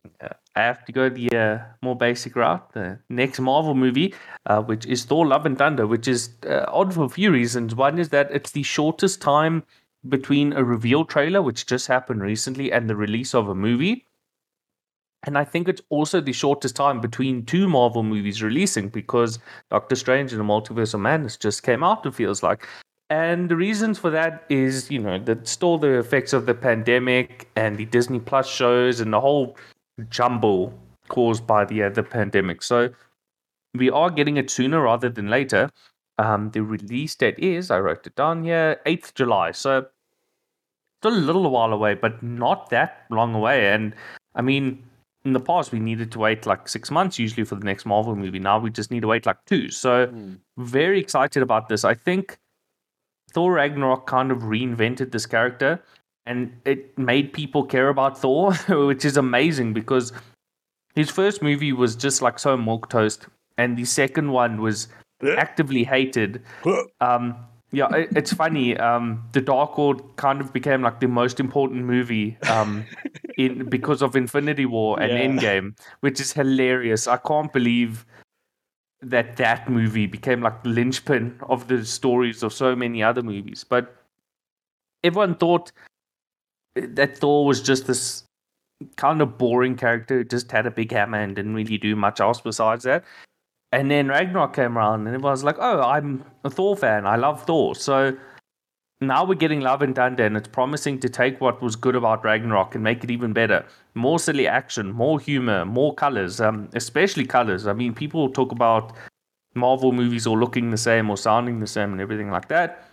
B: I have to go the uh, more basic route. The next Marvel movie, uh, which is Thor: Love and Thunder, which is uh, odd for a few reasons. One is that it's the shortest time between a reveal trailer, which just happened recently, and the release of a movie. And I think it's also the shortest time between two Marvel movies releasing because Doctor Strange and the Multiverse of Madness just came out, it feels like. And the reasons for that is, you know, that still the effects of the pandemic and the Disney Plus shows and the whole jumble caused by the uh, the pandemic. So we are getting it sooner rather than later. Um, the release date is, I wrote it down here, 8th July. So still a little while away, but not that long away. And I mean, in the past, we needed to wait like six months usually for the next Marvel movie. Now we just need to wait like two. So, mm. very excited about this. I think Thor Ragnarok kind of reinvented this character and it made people care about Thor, which is amazing because his first movie was just like so milk toast, and the second one was actively hated. Um, yeah, it, it's funny. Um, the Dark World kind of became like the most important movie um, in because of Infinity War and yeah. Endgame, which is hilarious. I can't believe that that movie became like the linchpin of the stories of so many other movies. But everyone thought that Thor was just this kind of boring character who just had a big hammer and didn't really do much else besides that. And then Ragnarok came around and everyone was like, oh, I'm a Thor fan. I love Thor. So now we're getting Love and Thunder, and it's promising to take what was good about Ragnarok and make it even better. More silly action, more humor, more colors, um, especially colors. I mean, people talk about Marvel movies all looking the same or sounding the same and everything like that.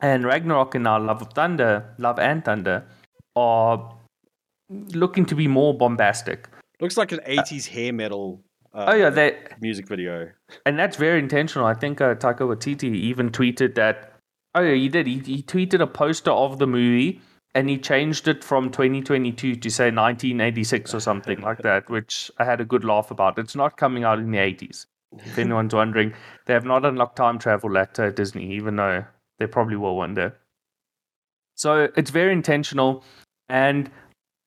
B: And Ragnarok and now Love of Thunder, Love and Thunder, are looking to be more bombastic.
A: Looks like an 80s hair metal uh,
B: oh yeah, that
A: music video,
B: and that's very intentional. I think uh, Taika Waititi even tweeted that. Oh yeah, he did. He, he tweeted a poster of the movie, and he changed it from 2022 to say 1986 or something like that, which I had a good laugh about. It's not coming out in the 80s. If anyone's wondering, they have not unlocked time travel at uh, Disney, even though they probably will one day. So it's very intentional, and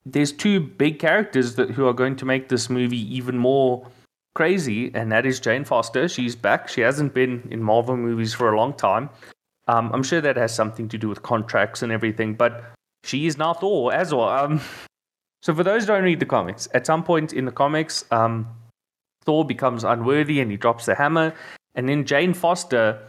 B: there's two big characters that who are going to make this movie even more crazy, and that is Jane Foster. She's back. She hasn't been in Marvel movies for a long time. Um, I'm sure that has something to do with contracts and everything, but she is now Thor as well. Um, so, for those who don't read the comics, at some point in the comics, um, Thor becomes unworthy and he drops the hammer, and then Jane Foster.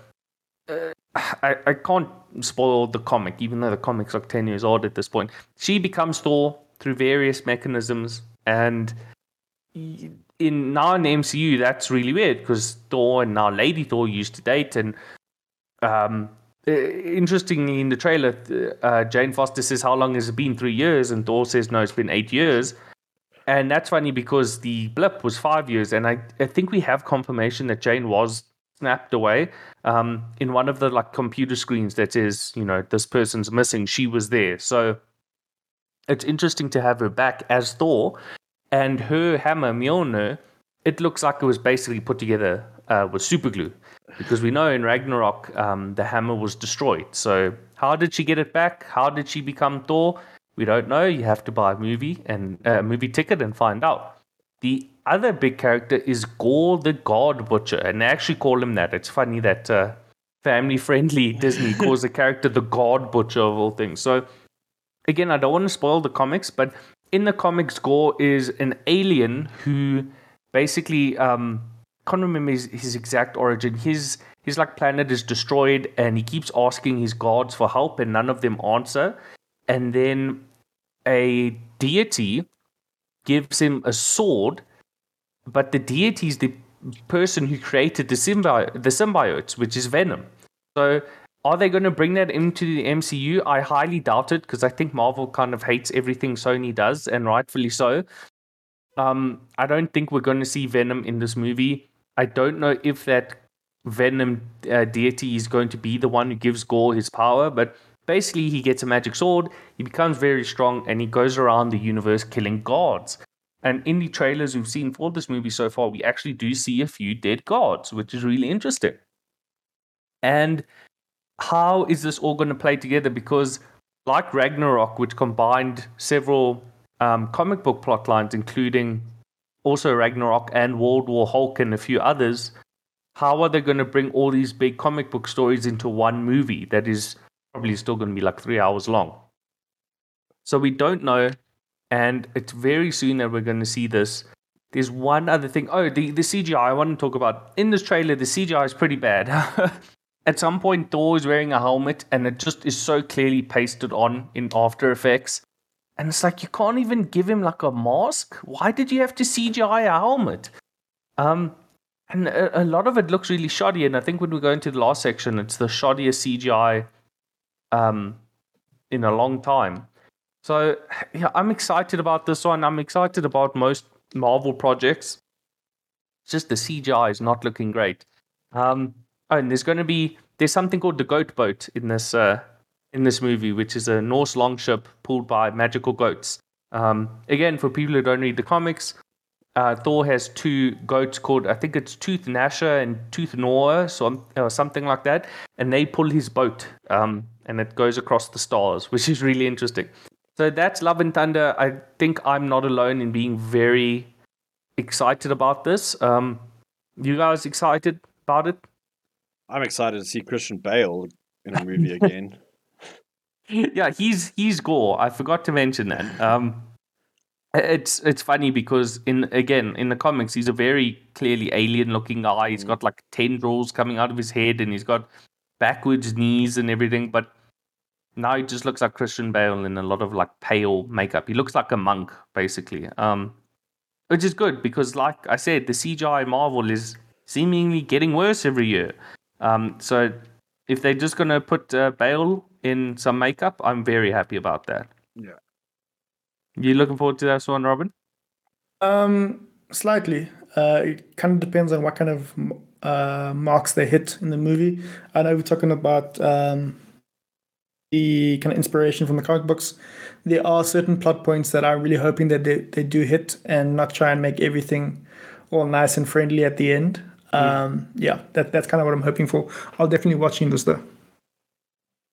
B: Uh, I, I can't spoil the comic, even though the comic's like 10 years old at this point. She becomes Thor through various mechanisms, and in now in MCU, that's really weird because Thor and now Lady Thor used to date, and um, interestingly, in the trailer, uh, Jane Foster says, "How long has it been? Three years?" And Thor says, "No, it's been eight years." And that's funny because the blip was five years, and I, I think we have confirmation that Jane was snapped away. Um, in one of the like computer screens that says, you know, this person's missing, she was there. So it's interesting to have her back as Thor and her hammer Mjolnir, it looks like it was basically put together uh, with super glue because we know in Ragnarok um, the hammer was destroyed. So how did she get it back? How did she become Thor? We don't know. You have to buy a movie and uh, a movie ticket and find out. The other big character is Gorr the God Butcher, and they actually call him that. It's funny that uh, family-friendly Disney calls the character the God Butcher of all things. So again, I don't want to spoil the comics, but in the comics, Gorr is an alien who basically um, can't remember his, his exact origin. His his like planet is destroyed, and he keeps asking his gods for help, and none of them answer. And then a deity gives him a sword, but the deity is the person who created the symbiote, the symbiotes, which is Venom. So are they going to bring that into the MCU? I highly doubt it because I think Marvel kind of hates everything Sony does, and rightfully so. Um, I don't think we're going to see Venom in this movie. I don't know if that Venom uh, deity is going to be the one who gives Gorr his power, but basically he gets a magic sword, he becomes very strong, and he goes around the universe killing gods. And in the trailers we've seen for this movie so far, we actually do see a few dead gods, which is really interesting. And how is this all going to play together? Because, like Ragnarok, which combined several um, comic book plot lines, including also Ragnarok and World War Hulk and a few others, how are they going to bring all these big comic book stories into one movie that is probably still going to be like three hours long? So we don't know and it's very soon that we're going to see this. There's one other thing. Oh, the, the CGI I want to talk about. In this trailer, the CGI is pretty bad. At some point, Thor is wearing a helmet, and it just is so clearly pasted on in After Effects. And it's like you can't even give him like a mask. Why did you have to CGI a helmet? Um, and a, a lot of it looks really shoddy. And I think when we go into the last section, it's the shoddiest CGI um, in a long time. So yeah, I'm excited about this one. I'm excited about most Marvel projects. It's just the CGI is not looking great. Um, oh, and there's going to be there's something called the Goat Boat in this uh, in this movie, which is a Norse longship pulled by magical goats. Um, again, for people who don't read the comics, uh, Thor has two goats called I think it's Toothgnasher and Tooth Noah, so or something like that, and they pull his boat, um, and it goes across the stars, which is really interesting. So that's Love and Thunder. I think I'm not alone in being very excited about this. Um, you guys excited about it?
A: I'm excited to see Christian Bale in a movie again.
B: yeah, he's he's Gorr. I forgot to mention that. Um, it's it's funny because in again in the comics he's a very clearly alien looking guy. He's got like tendrils coming out of his head and he's got backwards knees and everything. But now he just looks like Christian Bale in a lot of like pale makeup. He looks like a monk basically. Um, which is good because like I said, the CGI Marvel is seemingly getting worse every year. Um, so if they're just gonna put uh, Bale in some makeup, I'm very happy about that.
A: Yeah.
B: You looking forward to that one, Robin?
C: Um, slightly. Uh, it kind of depends on what kind of uh, marks they hit in the movie. I know we're talking about um, the kind of inspiration from the comic books. There are certain plot points that I'm really hoping that they, they do hit and not try and make everything all nice and friendly at the end. Um, yeah, that that's kind of what I'm hoping for. I'll definitely watching this though.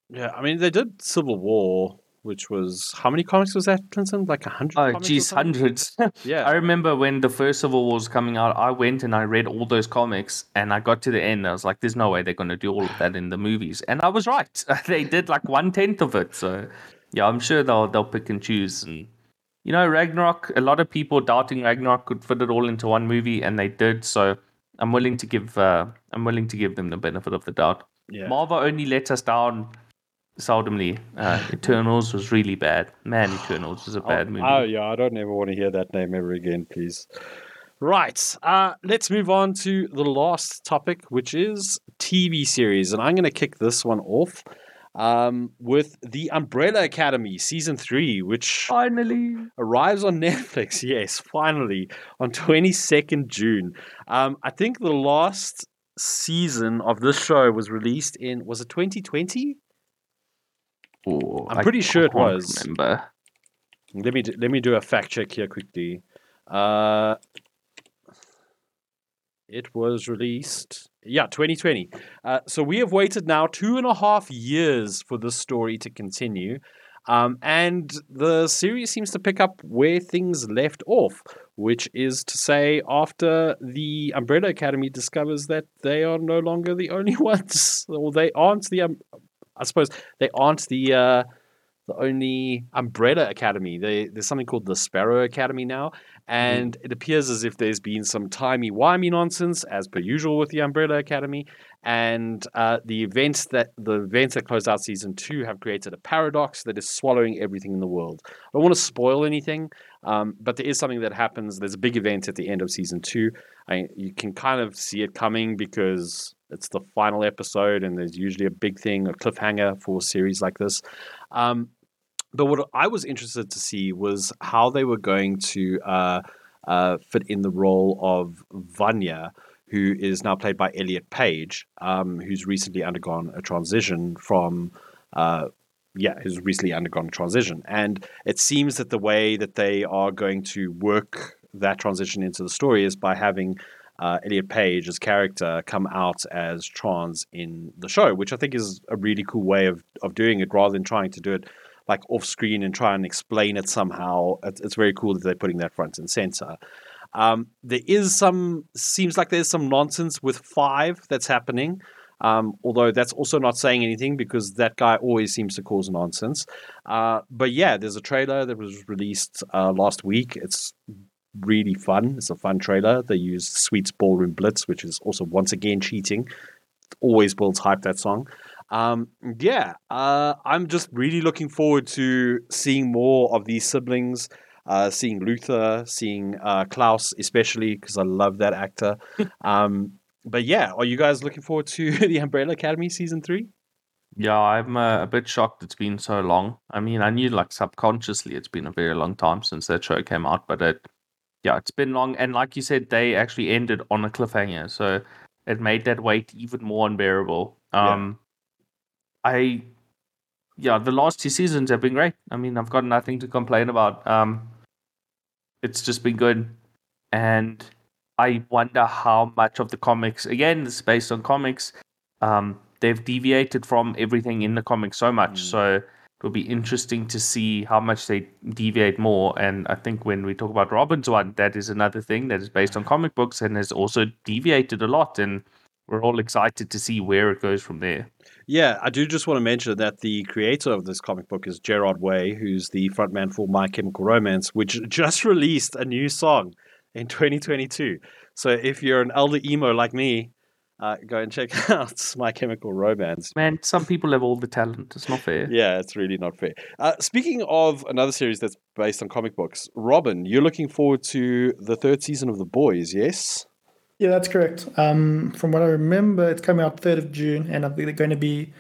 A: Yeah, I mean they did Civil War, which was how many comics was that, Clinton? Like a hundred.
B: Oh, geez, hundreds.
A: Yeah.
B: I remember when the first Civil War was coming out, I went and I read all those comics, and I got to the end. I was like, "There's no way they're going to do all of that in the movies," and I was right. they did like one tenth of it. So, yeah, I'm sure they'll they'll pick and choose. And you know, Ragnarok. A lot of people doubting Ragnarok could fit it all into one movie, and they did. So, I'm willing to give uh, I'm willing to give them the benefit of the doubt.
A: Yeah.
B: Marvel only let us down seldomly. Uh, Eternals was really bad. Man, Eternals was a bad movie.
A: Oh yeah, I don't ever want to hear that name ever again, please. Right, uh, let's move on to the last topic, which is TV series, and I'm going to kick this one off um, with the Umbrella Academy season three, which
B: Finally.
A: arrives on Netflix. Yes, finally on 22nd June. Um, I think the last season of this show was released in was it 2020? I'm pretty sure it was.
B: Remember.
A: Let me do, let me do a fact check here quickly. Uh, it was released, yeah, 2020. Uh, so we have waited now two and a half years for this story to continue. Um, and the series seems to pick up where things left off, which is to say, after the Umbrella Academy discovers that they are no longer the only ones, or they aren't the, um, I suppose, they aren't the uh, the only Umbrella Academy. They, there's something called the Sparrow Academy now, and it appears as if there's been some timey-wimey nonsense, as per usual with the Umbrella Academy. And uh, the events that the events that close out season two have created a paradox that is swallowing everything in the world. I don't want to spoil anything, um, but there is something that happens. There's a big event at the end of season two. I, you can kind of see it coming because it's the final episode, and there's usually a big thing, a cliffhanger for a series like this. Um, but what I was interested to see was how they were going to uh, uh, fit in the role of Vanya, who is now played by Elliot Page, um, who's recently undergone a transition from. Uh, yeah, who's recently undergone a transition. And it seems that the way that they are going to work that transition into the story is by having uh, Elliot Page's character come out as trans in the show, which I think is a really cool way of, of doing it rather than trying to do it like off screen and try and explain it somehow. It's, it's very cool that they're putting that front and center. Um, there is some, seems like there's some nonsense with five that's happening. Um, although that's also not saying anything because that guy always seems to cause nonsense. Uh, but yeah, there's a trailer that was released uh, last week. It's really fun. It's a fun trailer. They used Sweet's Ballroom Blitz, which is also once again cheating. Always builds hype that song. Um, yeah, uh, I'm just really looking forward to seeing more of these siblings. Uh, seeing Luther, seeing uh, Klaus, especially because I love that actor. um, but yeah, are you guys looking forward to the Umbrella Academy season three?
B: Yeah, I'm uh, a bit shocked it's been so long. I mean, I knew like subconsciously it's been a very long time since that show came out, but it, yeah, it's been long. And like you said, they actually ended on a cliffhanger, so it made that wait even more unbearable. Um, yeah. I, yeah, the last two seasons have been great. I mean, I've got nothing to complain about. Um, it's just been good, and I wonder how much of the comics, again, it's based on comics, um, they've deviated from everything in the comics so much. Mm. So it will be interesting to see how much they deviate more. And I think when we talk about Robin's one, that is another thing that is based on comic books and has also deviated a lot. And we're all excited to see where it goes from there.
A: Yeah, I do just want to mention that the creator of this comic book is Gerard Way, who's the frontman for My Chemical Romance, which just released a new song in 2022. So if you're an elder emo like me, uh, go and check out My Chemical Romance.
B: Man, some people have all the talent. It's not fair.
A: Yeah, it's really not fair. Uh, speaking of another series that's based on comic books, Robin, you're looking forward to the third season of The Boys, yes?
C: Yeah, that's correct. Um, from what I remember, it's coming out 3rd of June, and I think they're going to be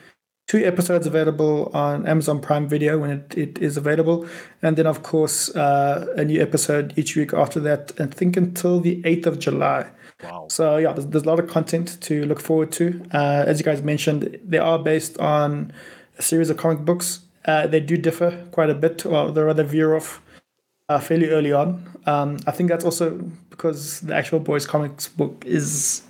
C: two episodes available on Amazon Prime Video when it, it is available. And then, of course, uh, a new episode each week after that, I think until the 8th of July.
A: Wow.
C: So, yeah, there's, there's a lot of content to look forward to. Uh, as you guys mentioned, they are based on a series of comic books. Uh, they do differ quite a bit, well, they're rather veer off uh, fairly early on. Um, I think that's also because the actual Boys Comics book is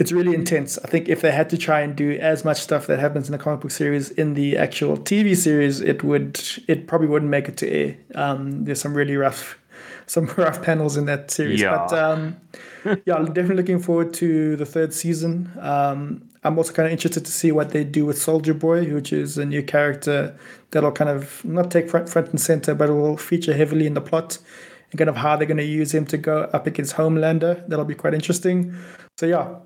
C: it's really intense. I think if they had to try and do as much stuff that happens in the comic book series in the actual TV series, it would it probably wouldn't make it to air. Um, there's some really rough some rough panels in that series. Yeah. But um, yeah, I'm definitely looking forward to the third season. Um, I'm also kind of interested to see what they do with Soldier Boy, which is a new character that'll kind of not take front, front and center, but will feature heavily in the plot and kind of how they're going to use him to go up against Homelander. That'll be quite interesting. So yeah,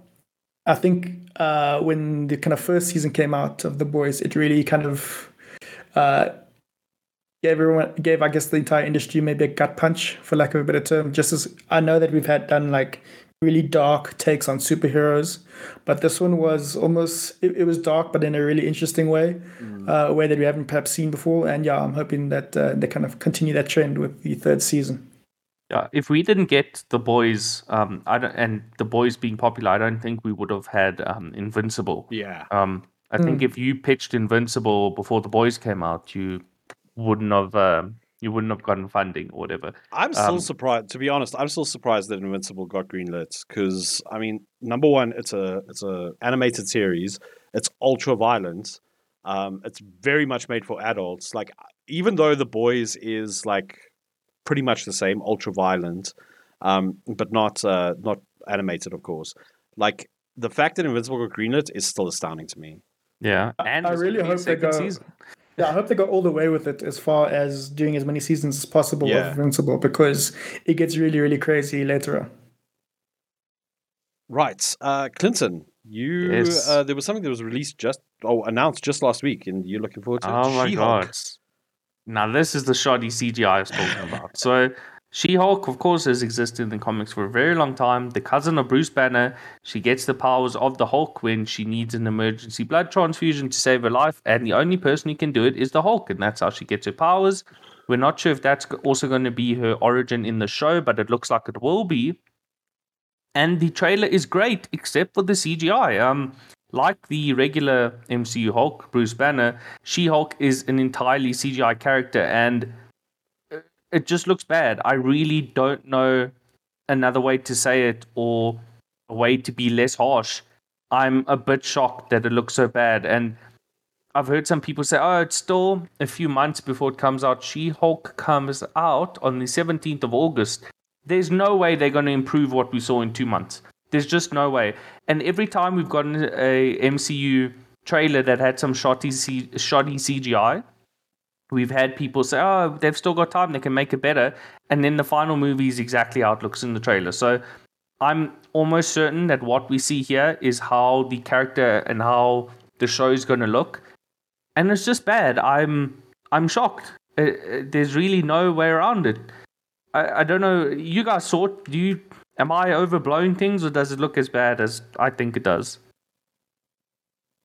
C: I think uh, when the kind of first season came out of The Boys, it really kind of uh, gave everyone, gave I guess the entire industry maybe a gut punch, for lack of a better term. Just as I know that we've had done like really dark takes on superheroes, but this one was almost it, it was dark, but in a really interesting way, mm. uh, a way that we haven't perhaps seen before. And yeah, I'm hoping that uh, they kind of continue that trend with the third season.
B: Yeah, if we didn't get the boys, um, I don't, and the boys being popular, I don't think we would have had um, Invincible.
A: Yeah.
B: Um, I mm. think if you pitched Invincible before the boys came out, you wouldn't have um, you wouldn't have gotten funding or whatever.
A: I'm still um, surprised. To be honest, I'm still surprised that Invincible got greenlit because I mean, number one, it's a it's a animated series. It's ultra violent. Um, it's very much made for adults. Like even though the boys is like pretty much the same, ultra violent, um, but not uh, not animated, of course. Like the fact that Invincible got greenlit is still astounding to me.
B: Yeah,
C: and I really hope they go. Season. Yeah, I hope they go all the way with it as far as doing as many seasons as possible yeah. of Invincible because it gets really, really crazy later on.
A: Right, uh, Clinton, you yes. uh, there was something that was released just oh announced just last week, and you're looking forward to.
B: Oh my god! Now, this is the shoddy CGI I was talking about. So, She Hulk, of course, has existed in the comics for a very long time. The cousin of Bruce Banner, she gets the powers of the Hulk when she needs an emergency blood transfusion to save her life, and the only person who can do it is the Hulk, and that's how she gets her powers. We're not sure if that's also going to be her origin in the show, but it looks like it will be. And the trailer is great, except for the CGI. Um, like the regular MCU Hulk, Bruce Banner, She Hulk is an entirely CGI character and uh, it just looks bad. I really don't know another way to say it or a way to be less harsh. I'm a bit shocked that it looks so bad. And I've heard some people say, oh, it's still a few months before it comes out. She Hulk comes out on the 17th of August. There's no way they're going to improve what we saw in two months There's just no way. And every time we've gotten a MCU trailer that had some shoddy, C- shoddy CGI, we've had people say, "Oh, they've still got time; they can make it better." And then the final movie is exactly how it looks in the trailer. So I'm almost certain that what we see here is how the character and how the show is going to look, and it's just bad. I'm I'm shocked. Uh, uh, there's really no way around it. I, I don't know. You guys saw it. Do you? Am I overblowing things, or does it look as bad as I think it does?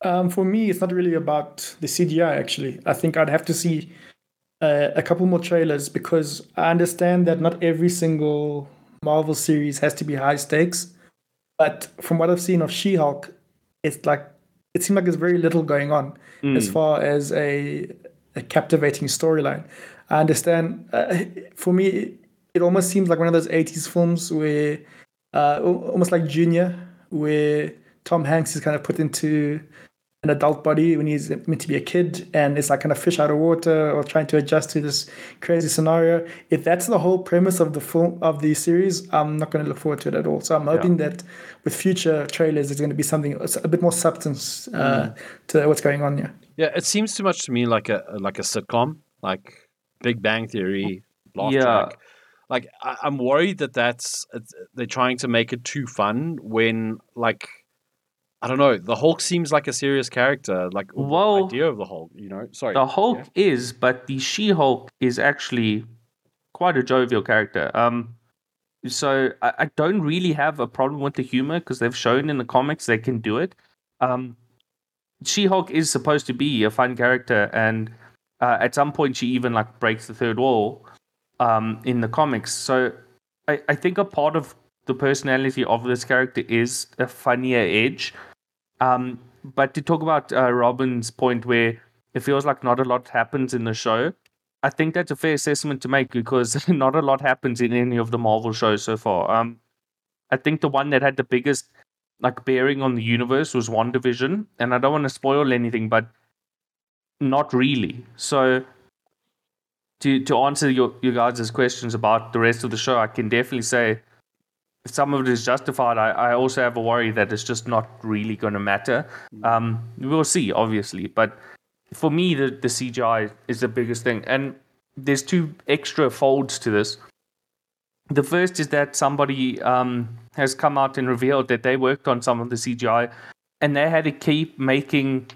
C: Um, for me, it's not really about the CGI. Actually, I think I'd have to see uh, a couple more trailers because I understand that not every single Marvel series has to be high stakes. But from what I've seen of She-Hulk, it's like it seemed like there's very little going on mm. as far as a, a captivating storyline. I understand. Uh, for me, it almost seems like one of those 80s films where, uh, almost like Junior, where Tom Hanks is kind of put into an adult body when he's meant to be a kid and it's like kind of fish out of water or trying to adjust to this crazy scenario if that's the whole premise of the film of the series i'm not going to look forward to it at all so i'm hoping yeah. that with future trailers there's going to be something a bit more substance uh, mm. to what's going on here
A: yeah it seems too much to me like a like a sitcom like big bang theory laugh yeah. track like I, i'm worried that that's they're trying to make it too fun when like I don't know. The Hulk seems like a serious character. Like well, the idea of the Hulk, you know. Sorry.
B: The Hulk yeah. is, but the She-Hulk is actually quite a jovial character. Um, so I, I don't really have a problem with the humor because they've shown in the comics they can do it. Um, She-Hulk is supposed to be a fun character, and uh, at some point she even like breaks the third wall um, in the comics. So I, I think a part of the personality of this character is a funnier edge um, but to talk about uh, Robin's point where it feels like not a lot happens in the show, I think that's a fair assessment to make because not a lot happens in any of the Marvel shows so far. Um, I think the one that had the biggest like bearing on the universe was WandaVision, and I don't want to spoil anything, but not really. So to to answer your your guys' questions about the rest of the show, I can definitely say some of it is justified. I, I also have a worry that it's just not really going to matter. Mm. Um, we'll see, obviously, but for me, the, the CGI is the biggest thing. And there's two extra folds to this. The first is that somebody um, has come out and revealed that they worked on some of the CGI and they had to keep making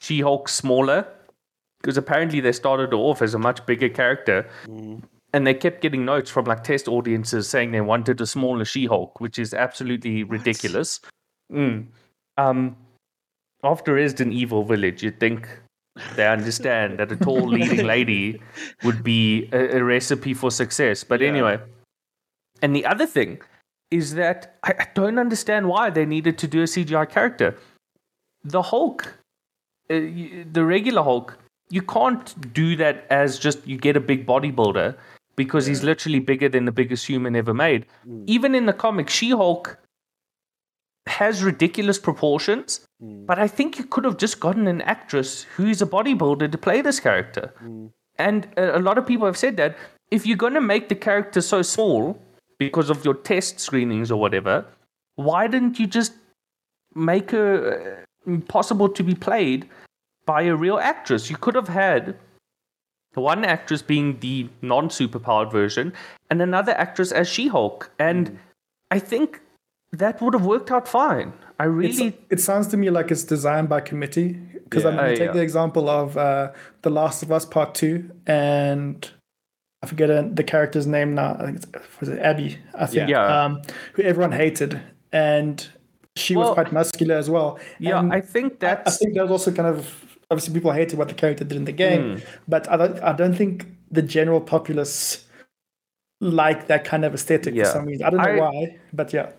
B: She Hulk smaller because apparently they started off as a much bigger character. Mm and they kept getting notes from like test audiences saying they wanted a smaller She-Hulk, which is absolutely what? ridiculous. Mm. Um, after Resident Evil Village, you'd think they understand that a tall leading lady would be a, a recipe for success. But yeah. anyway, and the other thing is that I, I, don't understand why they needed to do a CGI character. The Hulk, uh, the regular Hulk, you can't do that as just you get a big bodybuilder because yeah. he's literally bigger than the biggest human ever made. Mm. Even in the comic, She Hulk has ridiculous proportions, mm. but I think you could have just gotten an actress who is a bodybuilder to play this character. Mm. And a, lot of people have said that if you're going to make the character so small because of your test screenings or whatever, why didn't you just make her uh, possible to be played by a real actress? You could have had one actress being the non superpowered version, and another actress as She Hulk. And mm. I think that would have worked out fine. I really.
C: It's, it sounds to me like it's designed by committee. Because yeah, I'm going to take yeah. the example of uh, The Last of Us Part 2, and I forget the character's name now. I think it's was it Abby, I think. Yeah. Um, who everyone hated. And she well, was quite muscular as well.
B: Yeah,
C: and
B: I think that
C: I, I think that was also kind of obviously people hated what the character did in the game, mm. but I don't I don't think the general populace like that kind of aesthetic yeah. for some reason. I don't know I, why, but yeah.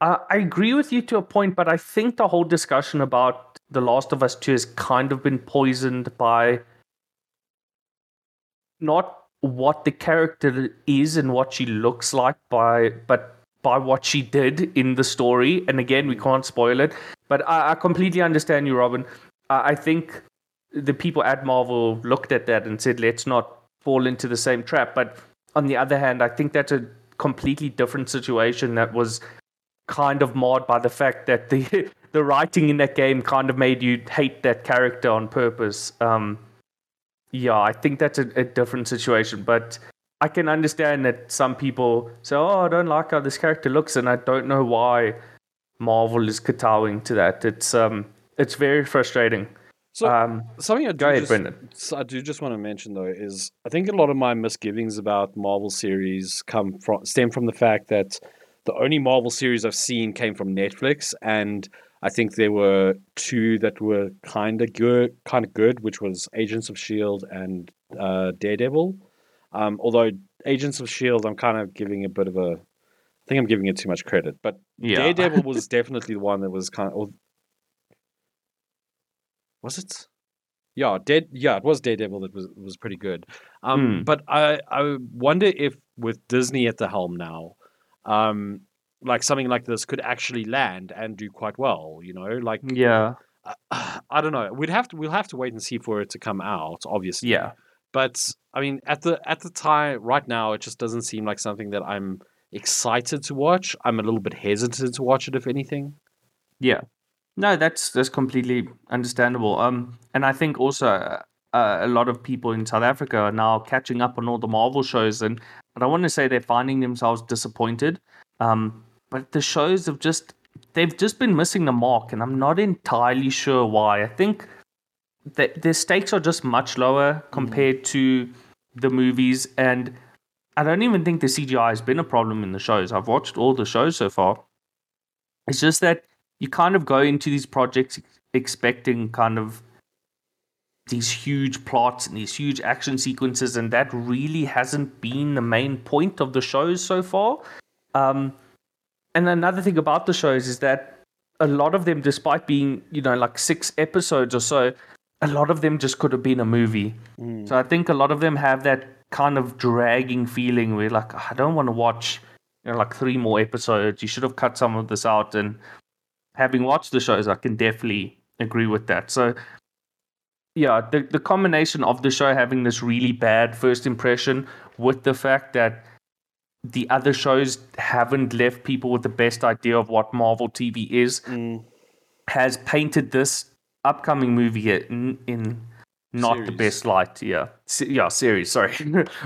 B: I agree with you to a point, but I think the whole discussion about The Last of Us 2 has kind of been poisoned by not what the character is and what she looks like by but by what she did in the story and again we can't spoil it but i, I completely understand you robin I, I think the people at Marvel looked at that and said, let's not fall into the same trap. But on the other hand, I think that's a completely different situation that was kind of marred by the fact that the the writing in that game kind of made you hate that character on purpose. Um, yeah, I think that's a, a different situation, but I can understand that some people say, "Oh, I don't like how this character looks," and I don't know why Marvel is kowtowing to that. It's um, it's very frustrating.
A: So
B: Um,
A: something I do
B: ahead,
A: just, I do just want to mention though is I think a lot of my misgivings about Marvel series come from stem from the fact that the only Marvel series I've seen came from Netflix, and I think there were two that were kind of good, kind of good, which was Agents of Shield and uh, Daredevil. Um, although Agents of Shield, I'm kind of giving a bit of a, I think I'm giving it too much credit, but
B: yeah,
A: Daredevil was definitely the one that was kind of. Was it? Yeah, dead. Yeah, it was Daredevil that was was pretty good. Um,
B: Hmm.
A: but I I wonder if with Disney at the helm now, um, like something like this could actually land and do quite well. You know, like
B: yeah,
A: I, I don't know. We'd have to we'll have to wait and see for it to come out. Obviously,
B: yeah.
A: but I mean, at the at the time right now, it just doesn't seem like something that I'm excited to watch. I'm a little bit hesitant to watch it, if anything.
B: Yeah, no, that's that's completely understandable. Um, and I think also uh, a lot of people in South Africa are now catching up on all the Marvel shows, and I don't want to say they're finding themselves disappointed. Um, but the shows have just they've just been missing the mark, and I'm not entirely sure why. I think that the stakes are just much lower compared to the movies, and I don't even think the CGI has been a problem in the shows. I've watched all the shows so far. It's just that you kind of go into these projects expecting kind of these huge plots and these huge action sequences, and that really hasn't been the main point of the shows so far. Um, and another thing about the shows is that a lot of them, despite being you know like six episodes or so, a lot of them just could have been a movie. So I think a lot of them have that kind of dragging feeling where like I don't want to watch you know like three more episodes. You should have cut some of this out. And having watched the shows, I can definitely agree with that. So yeah, the the combination of the show having this really bad first impression with the fact that the other shows haven't left people with the best idea of what Marvel TV is mm. has painted this upcoming movie in, in not the best light. Yeah, Se- yeah, series. Sorry,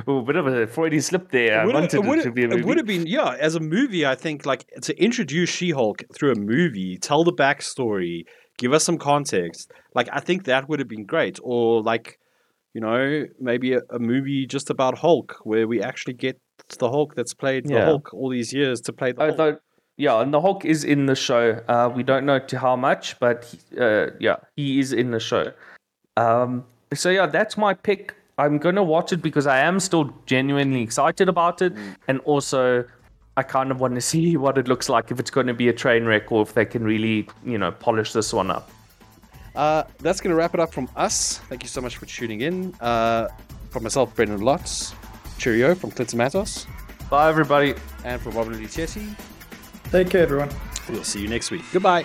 B: a bit of a Freudian slip there. I
A: would
B: wanted
A: have,
B: it,
A: would,
B: to be a
A: it would have been yeah as a movie i think like to introduce she-hulk through a movie tell the backstory give us some context like i think that would have been great or like you know maybe a, a movie just about hulk where we actually get the hulk that's played the hulk all these years to play the hulk.
B: Yeah, and the Hulk is in the show. Uh, we don't know to how much, but he, uh, yeah, he is in the show. Um, so yeah, that's my pick. I'm gonna watch it because I am still genuinely excited about it, and also I kind of want to see what it looks like if it's going to be a train wreck or if they can really, you know, polish this one up.
A: Uh, that's going to wrap it up from us. Thank you so much for tuning in. Uh, from myself, Brendyn Lotz. Cheerio from Clinton Matos.
B: Bye, everybody.
A: And from Robin-Leigh Chetty.
C: Take care, everyone.
A: We'll see you next week. Goodbye.